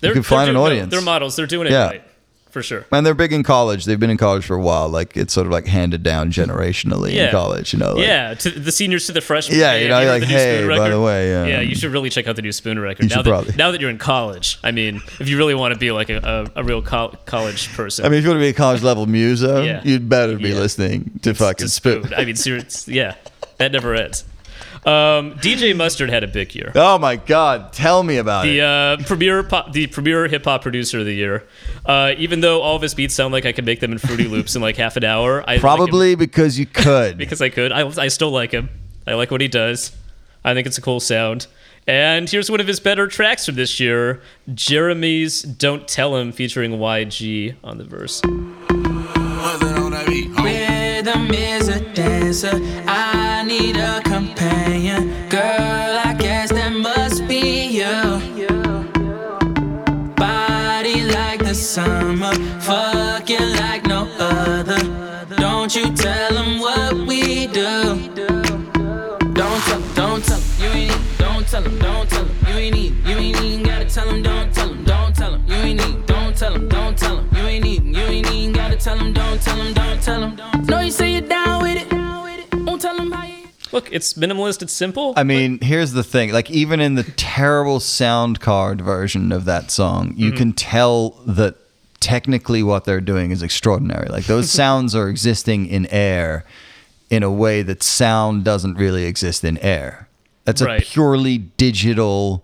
They're, you can find an audience. They're models. They're doing it Yeah. right for sure. and they're big in college. They've been in college for a while. Like it's sort of like handed down generationally Yeah. in college, you know. Like, yeah, to the seniors to the freshmen. Yeah, you know, like, "Hey, by record?" the way, um, yeah, you should really check out the new Spoon record. You now should that, probably. now that you're in college. I mean, if you really want to be like a, a, a real col- college person. I mean, if you want to be a college level muso, Yeah. you'd better be Yeah. listening to fucking to Spoon. Spoon. I mean, seriously, yeah, that never ends. Um, DJ Mustard had a big year. Oh my god, tell me about The it. uh, premier pop, the premier hip hop producer of the year. Uh, even though all of his beats sound like I could make them in Fruity Loops in like half an hour, I like Probably because you could. because I could. I, I still like him. I like what he does. I think it's a cool sound. And here's one of his better tracks from this year Jeremih's Don't Tell Him featuring YG on the verse. Rhythm is a dancer. I need a summer. Fucking like no other. Don't you tell them what we do. Don't tell 'em, don't tell 'em, you ain't need, don't tell 'em, don't tell 'em, you ain't need, you ain't even gotta tell 'em, don't tell 'em, don't tell 'em, you ain't need, don't tell 'em, don't tell 'em, you ain't need, you ain't even gotta tell 'em, don't tell 'em, don't tell 'em. Know you say you're down with it, Look, it's minimalist, it's simple. I mean, here's the thing. Like, even in the terrible sound card version of that song, Mm-hmm. you can tell that technically what they're doing is extraordinary. Like, those sounds are existing in air in a way that sound doesn't really exist in air. That's a purely digital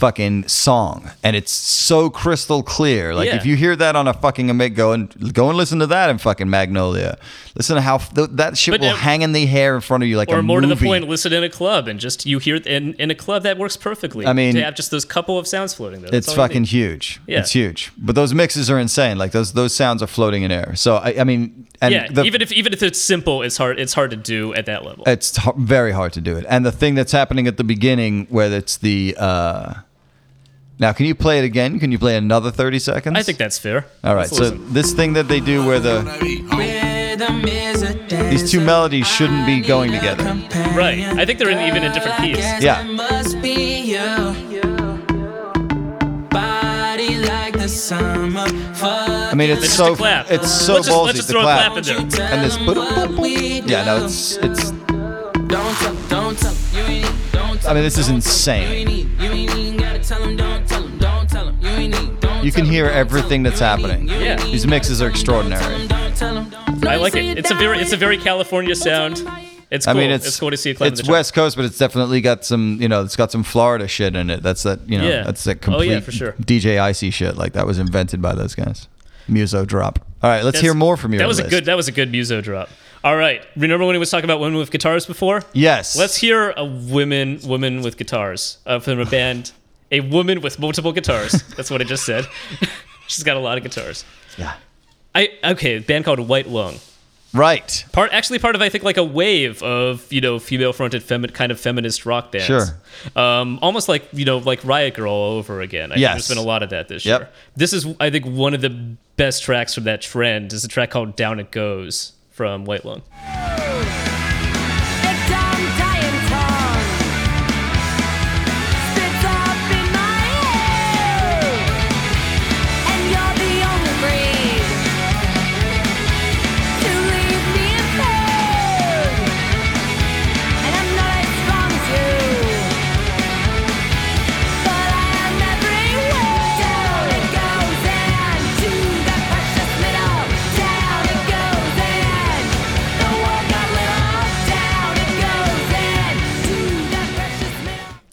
fucking song and it's so crystal clear like Yeah. if you hear that on a fucking Amiga, go and go and listen to that in fucking magnolia listen to how th- that shit But, will hang in the hair in front of you like or more to the point, listen in a club and just you hear in, in a club that works perfectly. I mean- to have just those couple of sounds floating there. It's fucking huge. Yeah. It's huge. But those mixes are insane. Like those those sounds are floating in air. So I, I mean, and yeah, the, even if even if it's simple, it's hard. It's hard to do at that level. it's h- very hard to do it. And the thing that's happening at the beginning, where it's the uh, now, can you play it again? Can you play another thirty seconds? I think that's fair. All right. Let's So listen. this thing that they do, where the Rhythm is a dancer. these two melodies shouldn't be going together. Right. I think they're in, even in different keys. Yeah. must be you. Body like the summer. I mean, it's It's so just clap. it's so let's just, let's just the throw clap. a clap in there. and this. Yeah, no, it's it's. Don't tell 'em, don't tell 'em, you ain't need, don't tell I mean, this is insane. You can hear don't tell 'em, everything that's happening. Yeah. These mixes are gotta tell 'em, don't extraordinary. tell 'em, don't tell 'em. Know I like it. It's a very it's a very California sound. It's cool. I mean, it's it's cool to see a it's. West Coast, but it's definitely got some, you know, it's got some Florida shit in it. That's that, you know, Yeah. that's that Oh, complete yeah, for sure. DJ Icey shit. Like that was invented by those guys. Muso drop. All right, let's That's- hear more from your That was list. a good. That was a good muso drop. All right. Remember when he was talking about women with guitars before? Yes. Let's hear a women woman with guitars uh, from a band. A woman with multiple guitars. That's what I just said. She's got a lot of guitars. Yeah. I okay. A band called White Lung. Right. Part actually part of I think like a wave of you know female fronted femi- kind of feminist rock bands. Sure. Um, almost like you know like Riot Grrrl all over again. I think Yes. there's been a lot of that this Yep. year. This is I think one of the best tracks from that trend is a track called Down It Goes from White Lung.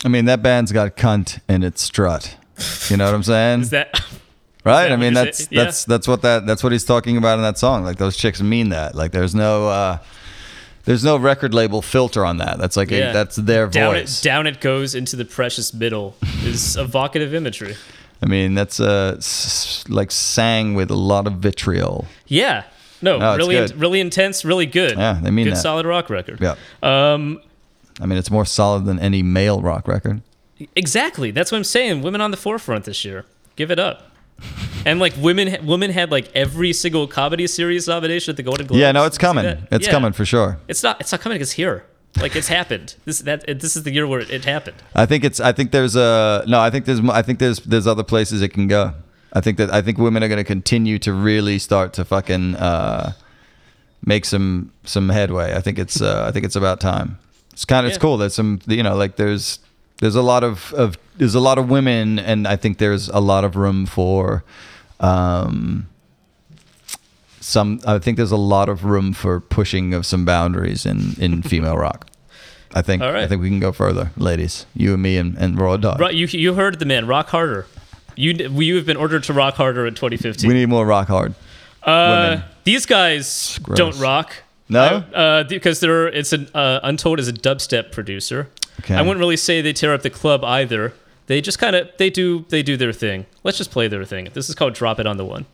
I mean, that band's got cunt in its strut. You know what I'm saying? Is that right? that I mean, that's? Yeah. that's that's what that that's what he's talking about in that song. Like those chicks mean that. Like there's no uh there's no record label filter on that. That's like Yeah. a, that's their down voice. it down it goes into the precious middle is evocative imagery. I mean, that's uh s- like sang with a lot of vitriol. Yeah. No, No, really good. really intense, really good. Yeah, they mean good that. solid rock record. Yeah. Um I mean, it's more solid than any male rock record. Exactly. That's what I'm saying. Women on the forefront this year. Give it up. And like women, women had like every single comedy series nomination at the Golden Globes. Yeah, no, it's Did you see coming. It's Yeah. coming for sure. It's not. It's not coming. It's here. Like it's happened. This that this is the year where it, it happened. I think it's. I think there's a no. I think there's. I think there's. There's other places it can go. I think that. I think women are going to continue to really start to fucking uh, make some some headway. I think it's. Uh, I think it's about time. It's kind of. It's cool. There's some. You know, like there's. There's a lot of, of. There's a lot of women, and I think there's a lot of room for. Um, some. I think there's a lot of room for pushing of some boundaries in in female rock. I think. Right. I think we can go further, ladies. You and me and, and Raw Dog. Right, you you heard the man. Rock harder. You you have been ordered to rock harder in 2015. We need more rock hard. Uh, these guys Gross. don't rock. No? I- uh, because they're it's an uh, Untold is a dubstep producer. Okay. I wouldn't really say they tear up the club either. They just kind of they do they do their thing. Let's just play their thing. This is called Drop It on the One.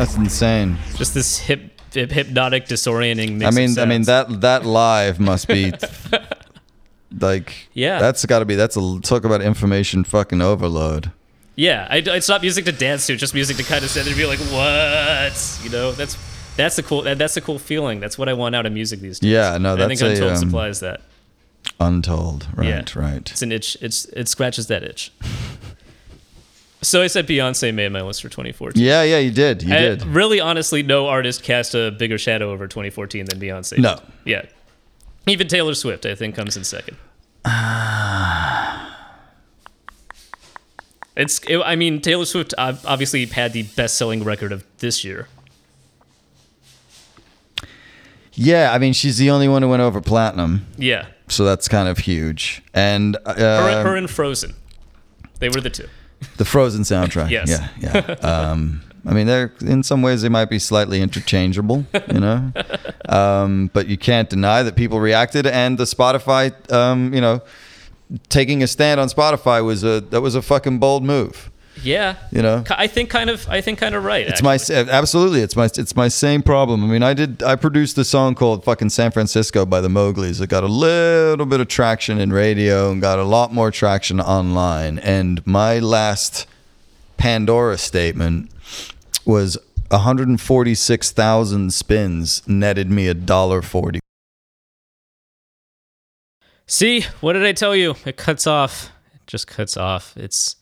That's insane. Just this hip, hip hypnotic disorienting. Mix I mean, I mean that that live must be like Yeah. That's got to be. That's a talk about information fucking overload. Yeah, I, it's not music to dance to, just music to kind of sit there and be like, "What?" You know, that's that's a cool that's a cool feeling. That's what I want out of music these days. Yeah, no, And I think that's a, Untold um, supplies that. Untold. Right. Yeah. Right. It's an itch. It's it scratches that itch. so I said Beyonce made my list for 2014. Yeah. Yeah. You did. You I- did. really, honestly, no artist cast a bigger shadow over 2014 than Beyonce. No. did. Yeah. Even Taylor Swift, I think, comes in second. It's. It, I mean, Taylor Swift obviously had the best-selling record of this year. Yeah. I mean, she's the only one who went over platinum, Yeah, so that's kind of huge. And uh, her, her and Frozen, they were the two. The Frozen soundtrack. Yes. Yeah. Yeah. Um, I mean, they're in some ways they might be slightly interchangeable, you know, um, but you can't deny that people reacted, and the Spotify, um, you know, taking a stand on Spotify was a that was a fucking bold move. Yeah, You know? I think kind of. I think kind of right. It's my absolutely. It's my it's my same problem. I mean, I did I produced a song called "Fucking San Francisco" by the Mowgli's. It got a little bit of traction in radio and got a lot more traction online. And my last Pandora statement was 146,000 spins netted me a dollar forty. See, what did I tell you? It cuts off. It just cuts off. It's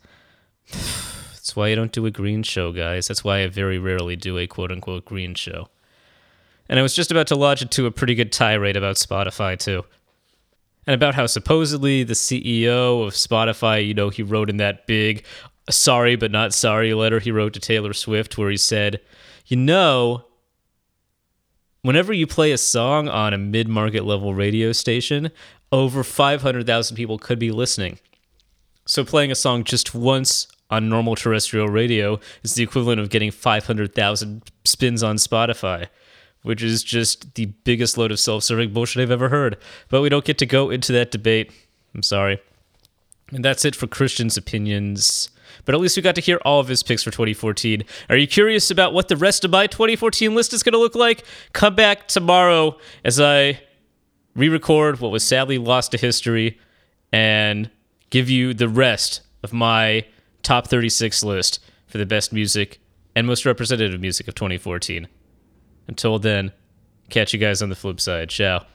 that's why I don't do a green show, guys. That's why I very rarely do a quote unquote green show. And I was just about to launch into a pretty good tirade about Spotify too. And about how supposedly the CEO of Spotify, you know, he wrote in that big sorry but not sorry letter he wrote to Taylor Swift where he said, You know, whenever you play a song on a mid market level radio station, over 500,000 people could be listening. So playing a song just once on normal terrestrial radio is the equivalent of getting 500,000 spins on Spotify, which is just the biggest load of self serving bullshit I've ever heard. But we don't get to go into that debate. I'm sorry. And that's it for Christian's opinions. But at least we got to hear all of his picks for 2014. Are you curious about what the rest of my 2014 list is going to look like? Come back tomorrow as I re record what was sadly lost to history and give you the rest of my top 36 list for the best music and most representative music of 2014. Until then, catch you guys on the flip side. Ciao.